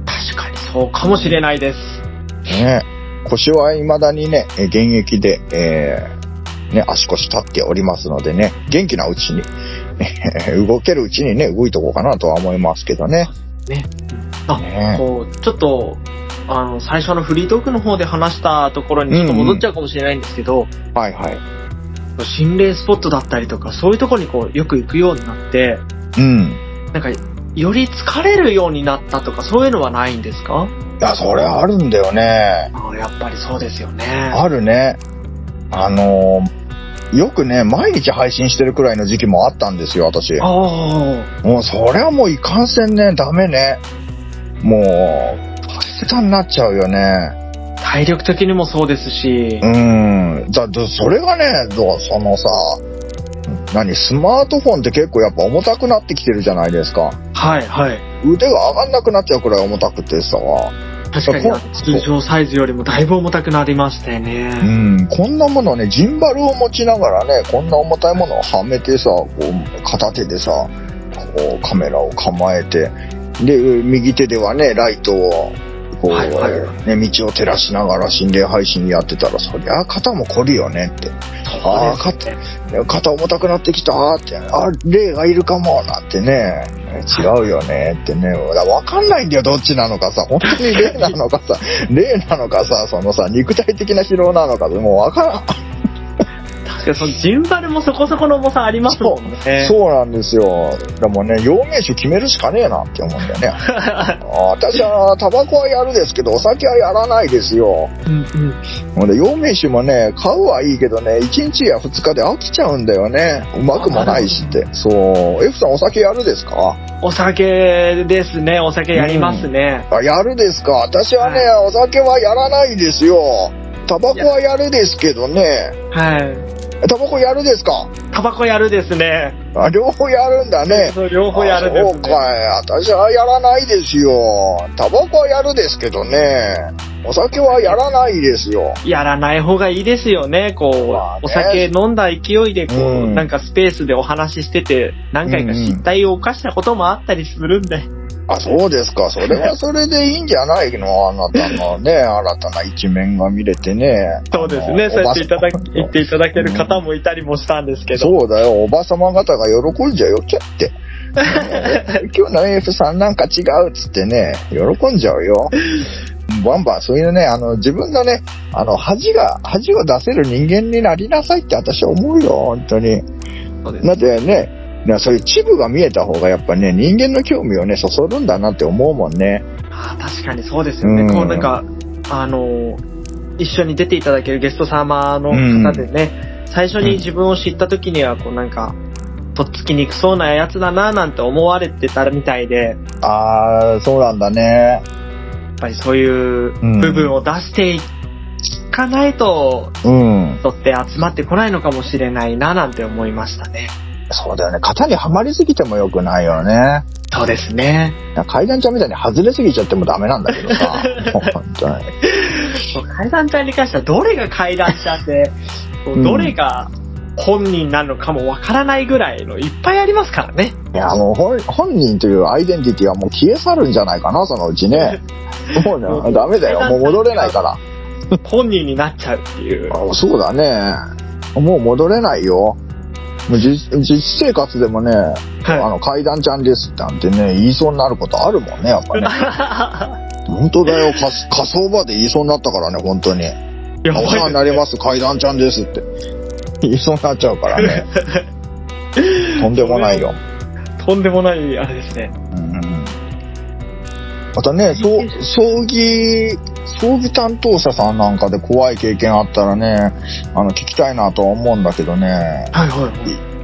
確かにそうかもしれないです。ね。腰は未だにね、え現役で、えーね、足腰立っておりますのでね、元気なうちに、え (laughs) ー動けるうちにね、動いとこうかなとは思いますけどね。ね。あ、ねこう、ちょっと、あの、最初のフリートークの方で話したところにちょっと戻っちゃうかもしれないんですけど、はいはい。心霊スポットだったりとか、そういうところにこう、よく行くようになって、うん。なんか、より疲れるようになったとか、そういうのはないんですか？いや、それあるんだよね。あやっぱりそうですよね。あるね。あのーよくね、毎日配信してるくらいの時期もあったんですよ、私。ああ、もうそれはもういかんせんね、ダメね。もう、パスタになっちゃうよね。体力的にもそうですしう、ん。だ、だそれがね、そのさ、何、スマートフォンって結構やっぱ重たくなってきてるじゃないですか。はいはい。腕が上がんなくなっちゃうくらい重たくてさ。確かに通常サイズよりもだいぶ重たくなりましたようね。ん、こんなものね、ジンバルを持ちながらね、こんな重たいものをはめてさ、こう、片手でさ、こう、カメラを構えて、で、右手ではね、ライトを、こう、はいはいね、道を照らしながら心霊配信やってたら、そりゃ肩も凝るよねって。ああ、そう肩。肩重たくなってきたって、あ、霊がいるかも、なんてね、違うよねってね、わかんないんだよ、どっちなのかさ、本当に霊なのかさ、(laughs) 霊なのかさ、そのさ、肉体的な疲労なのか、もうわからん。確かにそのジンバルもそこそこの重さありますもんね。そうなんですよ。でもね、陽明酒決めるしかねえなって思うんだよね。(laughs) あ私は、タバコはやるですけど、お酒はやらないですよ。うんうん。ほんで、陽明酒もね、買うはいいけどね、1日や2日で飽きちゃうんだよね。うまくもないしって。そう。F さんお酒やるですか？お酒ですね。お酒やりますね。あ、やるですか私はね、はお酒はやらないですよ。タバコはやるですけどね。はい。タバコやるですか？タバコやるですね。あ、両方やるんだね。そう両方やるですね。あそうかい。私はやらないですよ。タバコはやるですけどね。お酒はやらないですよ。やらない方がいいですよね。こう、まあねお酒飲んだ勢いで、こう、うんなんかスペースでお話ししてて、何回か失態を犯したこともあったりするんで。あ、そうですか。それは (laughs) それでいいんじゃないの？あなたのね、新たな一面が見れてね。そうですね。そうやっていただ言っていただける方もいたりもしたんですけど。そうだよ。おばさま方が喜んじゃうよ、キャって。(laughs) 今日の AF さんなんか違うっつってね、喜んじゃうよ。バンバン、そういうね、あの、自分のね、あの、恥が、恥を出せる人間になりなさいって私は思うよ、本当に。そうですだってね、ねそういうチブが見えた方がやっぱね、人間の興味をね、そそるんだなって思うもんね。あー確かにそうですよね。うんこうなんか、あのー一緒に出ていただけるゲスト様の方でね、最初に自分を知った時には、こうなんか、とっつきにくそうなやつだななんて思われてたみたいで、やあー、そうなんだね。っぱりそういう部分を出していかないと、うん。人って集まってこないのかもしれないななんて思いましたね。そうだよね。型にはまりすぎてもよくないよね。そうですね。階段ちゃんみたいに外れすぎちゃってもダメなんだけどさ。(laughs) 本当に。階段ちゃんに関してはどれが階段ちゃんで、どれが本人なのかもわからないぐらいのいっぱいありますからね。いや、もう本本人というアイデンティティはもう消え去るんじゃないかな、そのうちね。もうね、ダメだよ。もう戻れないから。本人になっちゃうっていう。あそうだね。もう戻れないよ。実実生活でもね、あはの階段ちゃんですなんてね、言いそうになることあるもんね、やっぱね。い。(laughs) 本当だよ、か火葬場で言いそうになったからね、本当に。やお世話になります、階段ちゃんですって。言いそうになっちゃうからね。(laughs) とんでもないよ。とんでもないあれですね。うんまたね、葬儀、葬儀担当者さんなんかで怖い経験あったらね、あの、聞きたいなとは思うんだけどね、はいは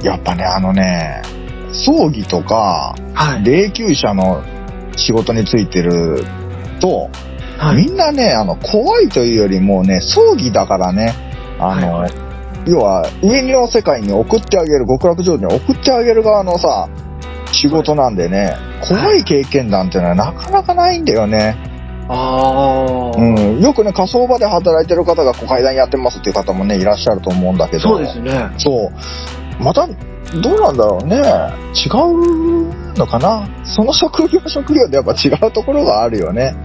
いやっぱね、あのね、葬儀とか、はい。霊柩車の仕事についてると、はい。みんなね、あの、怖いというよりもね、葬儀だからね、あの、はい要は、上の世界に送ってあげる、極楽浄土に送ってあげる側のさ、仕事なんでね、怖い経験談っていうのはなかなかないんだよね。ああ、うん。よくね、火葬場で働いてる方がこう階段やってますっていう方もね、いらっしゃると思うんだけど。そうですね。そう。また、どうなんだろうね。違うのかな？その職業職業でやっぱ違うところがあるよね。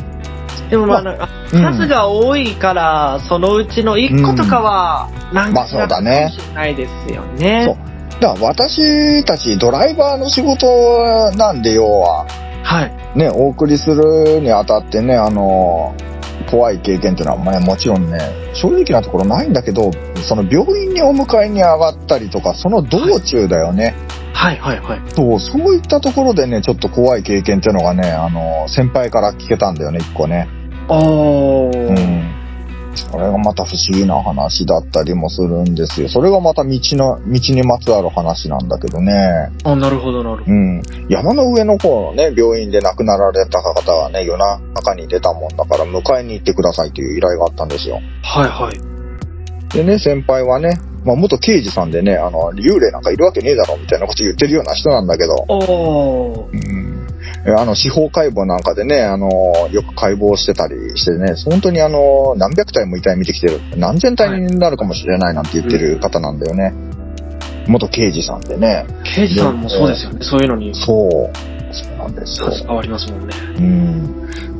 でもまあ、なんかうん数が多いから、そのうちの1個とかは、なんまあかそうだねないですよね。そうだから私たちドライバーの仕事なんで、要は。はい。ね、お送りするにあたってね、あの、怖い経験っていうのは、まあ、もちろんね、正直なところないんだけど、その病院にお迎えに上がったりとか、その道中だよね。はいはいはい。そう、そういったところでね、ちょっと怖い経験っていうのがね、あの、先輩から聞けたんだよね、一個ね。おー。うん。それがまた不思議な話だったりもするんですよ。それがまた道の、道にまつわる話なんだけどね。あ、なるほどなるほど。うん。山の上の方のね、病院で亡くなられた方がね、夜中に出たもんだから迎えに行ってくださいという依頼があったんですよ。はいはい。でね、先輩はね、まあ元刑事さんでね、あの、幽霊なんかいるわけねえだろみたいなこと言ってるような人なんだけど、おー。うん。えあの、司法解剖なんかでね、あの、よく解剖してたりしてね、本当にあの、何百体も遺体見てきてる。何千体になるかもしれないなんて言ってる方なんだよね。元刑事さんでね。刑事さんもそうですよね。そういうのにそう。そうなんですよ。携わりますもんね。う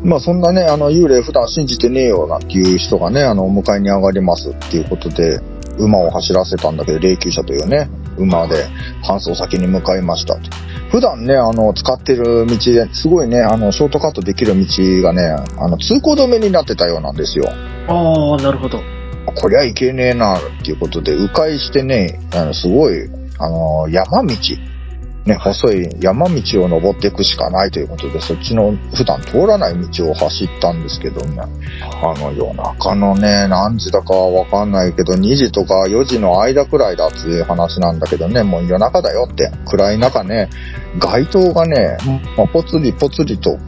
ん。まあそんなね、あの、幽霊普段信じてねえよなんていう人がね、あの、お迎えに上がりますっていうことで、馬を走らせたんだけど、霊柩車というね、馬で搬送先に向かいましたと。普段ね、あの、使ってる道で、すごいね、あの、ショートカットできる道がね、あの、通行止めになってたようなんですよ。ああ、なるほど。こりゃいけねえな、っていうことで、迂回してね、あの、すごい、あの、山道、ね、細い山道を登っていくしかないということで、そっちの普段通らない道を走ったんですけどね、あの、夜中のね、何時だかわかんないけど、2時とか4時の間くらいだっていう話なんだけどね、もう夜中だよって、暗い中ね、街灯がね、まあ、ぽつりぽつりと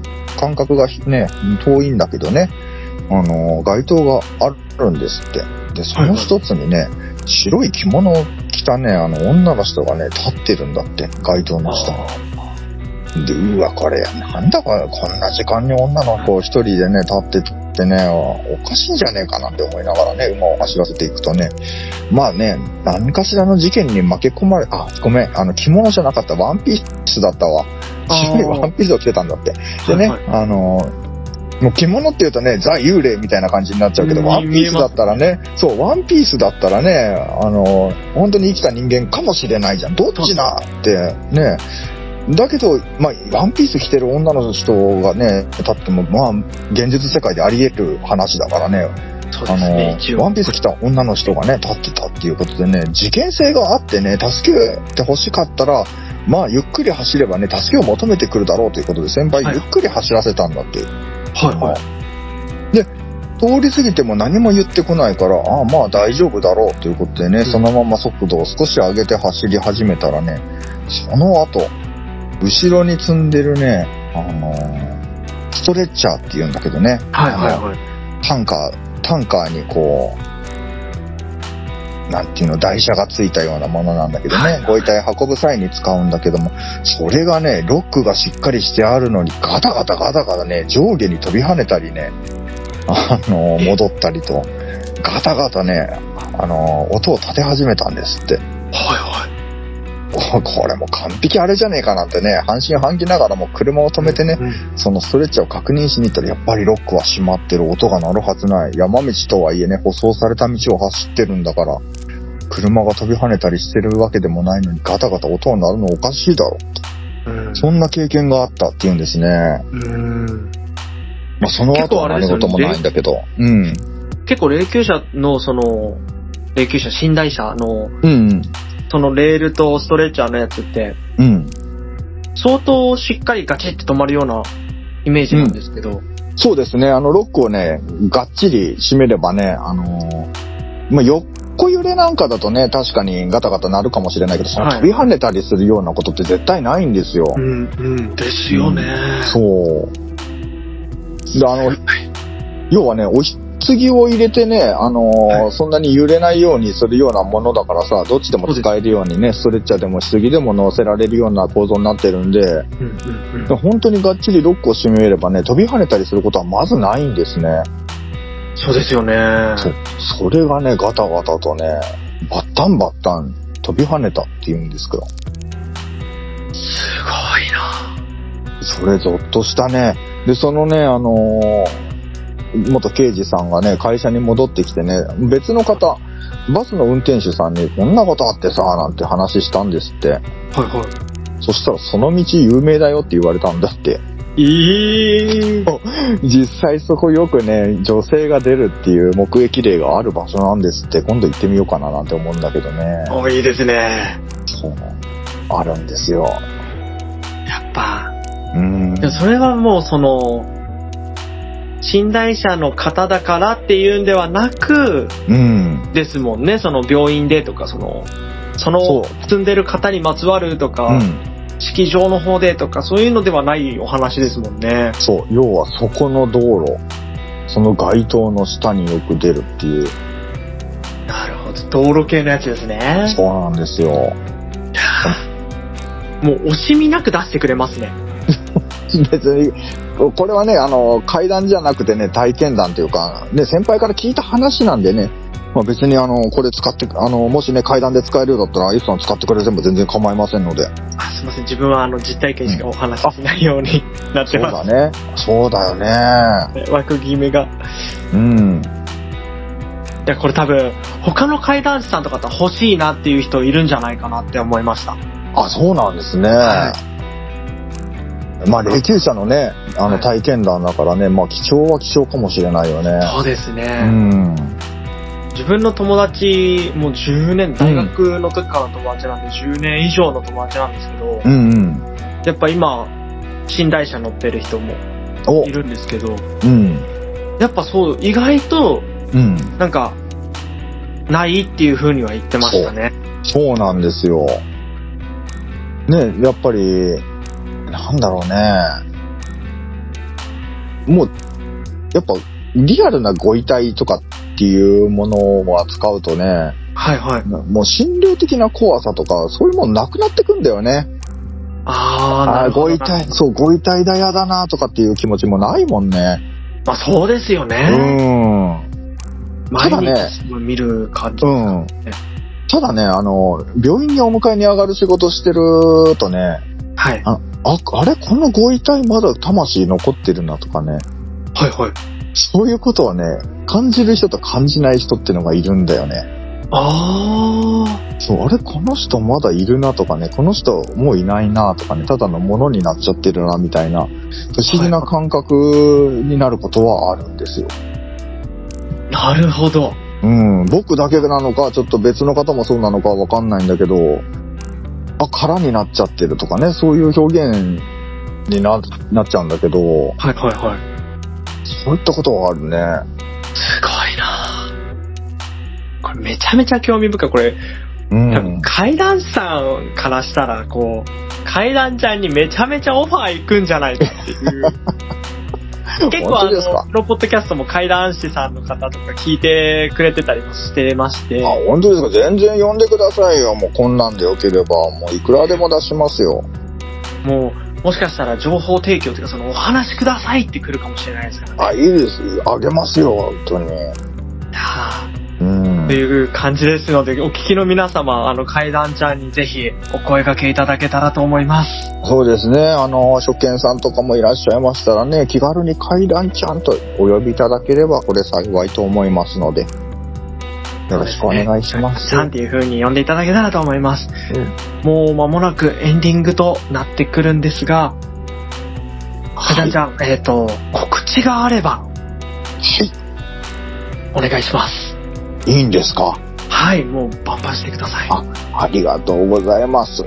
間隔がね、遠いんだけどね、あの、街灯があるんですって。で、その一つにね、白い着物を着たね、あの、女の人がね、立ってるんだって、街灯の下に。で、うわ、これ、なんだこれ、こんな時間に女の子一人でね、立ってってね、おかしいんじゃねえかなって思いながらね、馬を走らせていくとね、まあね、何かしらの事件に負け込まれ、あ、ごめん、あの、着物じゃなかった、ワンピースだったわ。白いワンピースを着てたんだって。でね、はいあのもう着物って言うとね、ザ・幽霊みたいな感じになっちゃうけど、うんワンピースだったらね、そう、ワンピースだったらね、あの、本当に生きた人間かもしれないじゃん。どっちだって、ね。だけど、まあ、ワンピース着てる女の人がね、立っても、まあ、現実世界であり得る話だからね、あそうですね、一の、ワ応。ンピース着た女の人がね、立ってたっていうことでね、事件性があってね、助けて欲しかったら、まあ、ゆっくり走ればね、助けを求めてくるだろうということで、先輩はいゆっくり走らせたんだって。はいはい。で、通り過ぎても何も言ってこないから、ああ、まあ大丈夫だろうということでね、んそのまま速度を少し上げて走り始めたらね、その後、後ろに積んでるね、あのーストレッチャーって言うんだけどね、はいはいはい。タンカー、タンカーにこう、なんていうの、台車がついたようなものなんだけどね、はいはいご遺体運ぶ際に使うんだけども、それがね、ロックがしっかりしてあるのに、ガタガタガタガタね、上下に飛び跳ねたりね、あの、戻ったりと、ガタガタね、あの、音を立て始めたんですって。はいはい。こ (laughs) これもう完璧あれじゃねえかなんてね、半信半疑ながらも車を止めてね、うんそのストレッチを確認しに行ったら、やっぱりロックは閉まってる、音が鳴るはずない。山道とはいえね、舗装された道を走ってるんだから、車が飛び跳ねたりしてるわけでもないのに、ガタガタ音が鳴るのおかしいだろ。うんそんな経験があったっていうんですね。うん。まあ、その後は何事もないんだけど。うん。結構霊柩車のその、霊柩車、寝台車の、うん。そのレールとストレッチャーのやつって、うん。相当しっかりガチって止まるようなイメージなんですけど、そうですね。あの、ロックをね、がっちり締めればね、あのーまあ、横揺れなんかだとね、確かにガタガタ鳴るかもしれないけど、そのはい飛び跳ねたりするようなことって絶対ないんですよ。うん、うん、ですよね。そう。で、あの、要はね、継を入れてね、あのーはいそんなに揺れないようにするようなものだからさ、どっちでも使えるようにね、ストレッチャーでも棺でも乗せられるような構造になってるんで、うんうんうん。本当にがっちりロックを締めればね、飛び跳ねたりすることはまずないんですね。そうですよね。そう。それがね、ガタガタとね、バッタンバッタン飛び跳ねたって言うんですけど、すごいなそれゾッとしたね。で、そのね、あのー元刑事さんがね、会社に戻ってきてね、別の方、バスの運転手さんにこんなことあってさ、なんて話したんですって。はいはそしたらその道有名だよって言われたんだって。い。ええ (laughs) 実際そこよくね、女性が出るっていう目撃例がある場所なんですって、今度行ってみようかななんて思うんだけどね。おいいですね。そう。あるんですよ。やっぱ。うん。でもそれはもうその、寝台車の方だからっていうんではなく、うん。ですもんね。その病院でとか、その、そのそう住んでる方にまつわるとか、うん。式場の方でとか、そういうのではないお話ですもんね。そう。要はそこの道路、その街灯の下によく出るっていう。なるほど。道路系のやつですね。そうなんですよ。もう惜しみなく出してくれますね。(laughs) 別に、これはね、あの、階段じゃなくてね、体験談というか、ね、先輩から聞いた話なんでね、まあ別にあの、これ使って、あの、もしね、階段で使えるようだったら、アイスさん使ってくれても全然構いませんので。あ、すいません。自分はあの、実体験しかお話ししないようになっそうてます。だね。そうだよね。枠決めが。うん。いや、これ多分、他の階段師さんとかだったら欲しいなっていう人いるんじゃないかなって思いました。あ、そうなんですね。はまあ、霊柩車のね、あはいの体験談だからね、まあ、貴重は貴重かもしれないよね。そうですうね。ん。自分の友達、もう10年、大学の時からの友達なんで10年以上の友達なんですけど、うんうん。やっぱ今、寝台車乗ってる人もおいるんですけど、うん。やっぱそう、意外と、うん。なんか、ないっていう風には言ってましたね。そうなんですよ。ね、やっぱり、なんだろうね。もう、やっぱ、リアルなご遺体とかっていうものを扱うとね、はいはい。もう心霊的な怖さとか、そういうもんなくなってくんだよね。ああーるほど。ご遺体、そう、ご遺体だやだなとかっていう気持ちもないもんね。まあそうですようね。ん。ただ毎ね日見る感じ。うん。ただね、あの、病院にお迎えに上がる仕事してるとね、はい。あ、あれ？このご遺体まだ魂残ってるなとかね。はいはい。そういうことはね、感じる人と感じない人ってのがいるんだよね。あそう、あれ？この人まだいるなとかね、この人もういないなとかね、ただのものになっちゃってるなみたいな、不思議な感覚になることはあるんですよ。ー、なるほど。うん、僕だけなのか、ちょっと別の方もそうなのかわかんないんだけど、あ、空になっちゃってるとかね、そういう表現にななっちゃうんだけど、はいはいはい。そういったことはあるね。すごいなこれめちゃめちゃ興味深い。これ、うん。階段師さんからしたら、こう、階段ちゃんにめちゃめちゃオファー行くんじゃないかっていう。(laughs) 結構あの、このポッドキャストも階段師さんの方とか聞いてくれてたりもしてましてあ、、本当ですか？全然呼んでくださいよ。もうこんなんでよければ、もういくらでも出しますよ。もう、もしかしたら情報提供というか、そのお話しくださいって来るかもしれないですからね。あ、いいです。あげますよ、本当に。はうんあと。いう感じですので、お聞きの皆様、あの、階段ちゃんにぜひお声掛けいただけたらと思います。そうですね。あの、初見さんとかもいらっしゃいましたらね、気軽に階段ちゃんとお呼びいただければ、これ幸いと思いますので、よろしくお願いします。ちゃんっていう風に呼んでいただけたらと思います。もう間もなくエンディングとなってくるんですが、階段ちゃん、えっ、と、告知があれば、はい。お願いします。いいんですか？はい、もうバンバンしてください。あありがとうございます。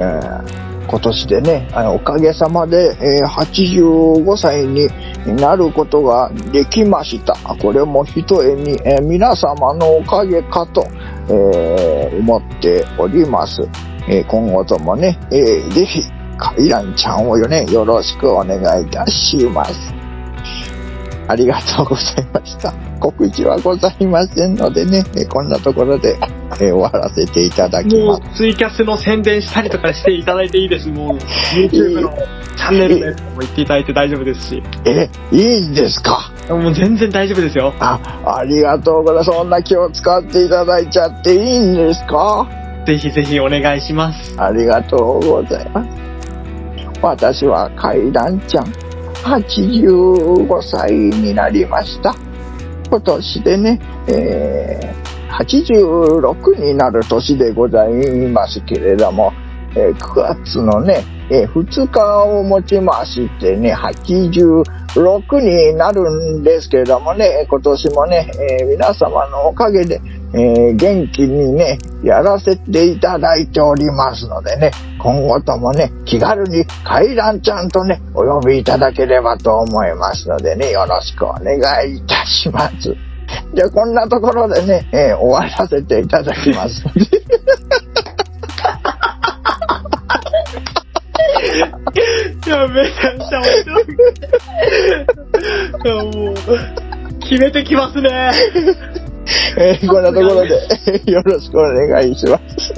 えー今年でね、あのおかげさまで、えー85歳になることができました。これもひとえに、えー皆様のおかげかと、えー思っております。えー今後ともね、えーぜひ、カイランちゃんをよね、よろしくお願いいたします。ありがとうございました。告知はございませんのでね、えこんなところで、え終わらせていただきもます。うツイキャスの宣伝したりとかしていただいていいです。もう YouTube のチャンネルでも言っていただいて大丈夫ですし。え、いいんですか？もう全然大丈夫ですよ。あ、ありがとうございます。そんな気を使っていただいちゃっていいんですか？ぜひぜひお願いします。ありがとうございます。私は階段ちゃん、85歳になりました。今年でね、えー、86になる年でございますけれども、えー9月のね、えー2日をもちましてね、86になるんですけどもね、今年もね、えー皆様のおかげで、え元気にね、やらせていただいておりますのでね、今後ともね、気軽に階段ちゃんとね、お呼びいただければと思いますのでね、よろしくお願いいたします。じゃあこんなところでね、え終わらせていただきます。(laughs) や、めちゃめちゃ面白い。いや、もう、決めてきますね。えーこんなところでよろしくお願いします。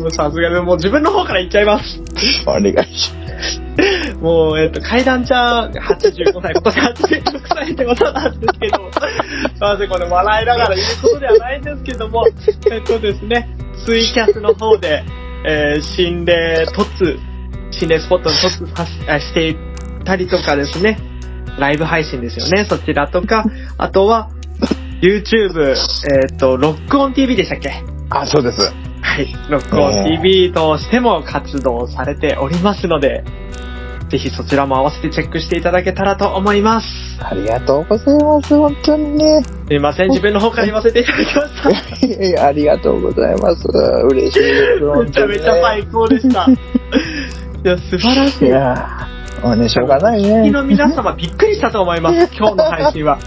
もうさすがにもう自分の方から言っちゃいます。お願いします。もう、えっと、階段ちゃん85歳、今年86歳ってことなんですけど、(laughs) まずこれ笑いながら言うことではないんですけども、えっとですね、ツイキャスの方で、えー心霊突、心霊スポットに突さしていたりとかですね、ライブ配信ですよね、そちらとか、あとは、YouTube、えっと、ロックオン TV でしたっけ？あ、そうです。はい。ロックオン TV としても活動されておりますので、ぜひそちらも合わせてチェックしていただけたらと思います。ありがとうございます。本当にね。すいません、自分の方から言わせていただきました。いやいやありがとうございます。嬉しいです。めちゃめちゃ最高でした。(laughs) いや、素晴らしい。いやー、もうね、しょうがないね。の皆様びっくりしたと思います、(laughs) 今日の配信は。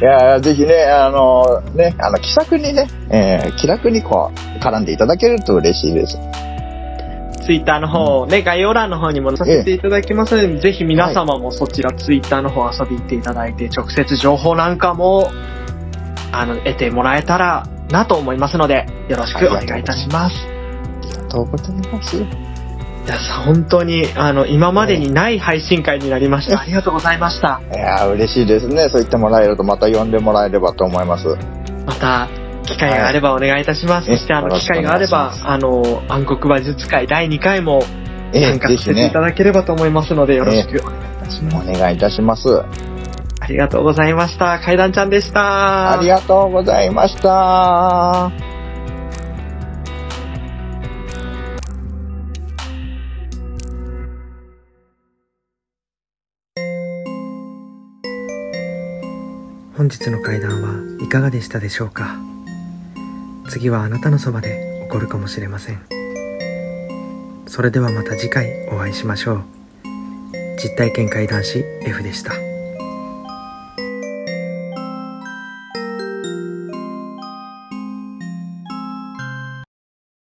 いやーぜひね、あの、ね、あの、気さくにね、えー気楽にこう、絡んでいただけると嬉しいです。ツイッターの方、ね、概要欄の方にも載させていただきますので、ぜひ皆様もそちらツイッターの方遊びに行っていただいて、直接情報なんかも、あの、得てもらえたらなと思いますので、よろしくお願いいたします。ありがとうございます。いや、さ本当に、あの、今までにない配信会になりました。ありがとうございました。いやー嬉しいですね。そう言ってもらえるとまた呼んでもらえればと思います。また、機会があればお願いいたします。はいそして、あの、機会があれば、あの、暗黒馬術会第2回もえ参加させていた、だければと思いますので、よろしくお願いいたします。お願いいたします。ありがとうございました。階段ちゃんでした。ありがとうございました。本日の会談はいかがでしたでしょうか？次はあなたのそばで起こるかもしれません。それではまた次回お会いしましょう。実体験会談師 F でした。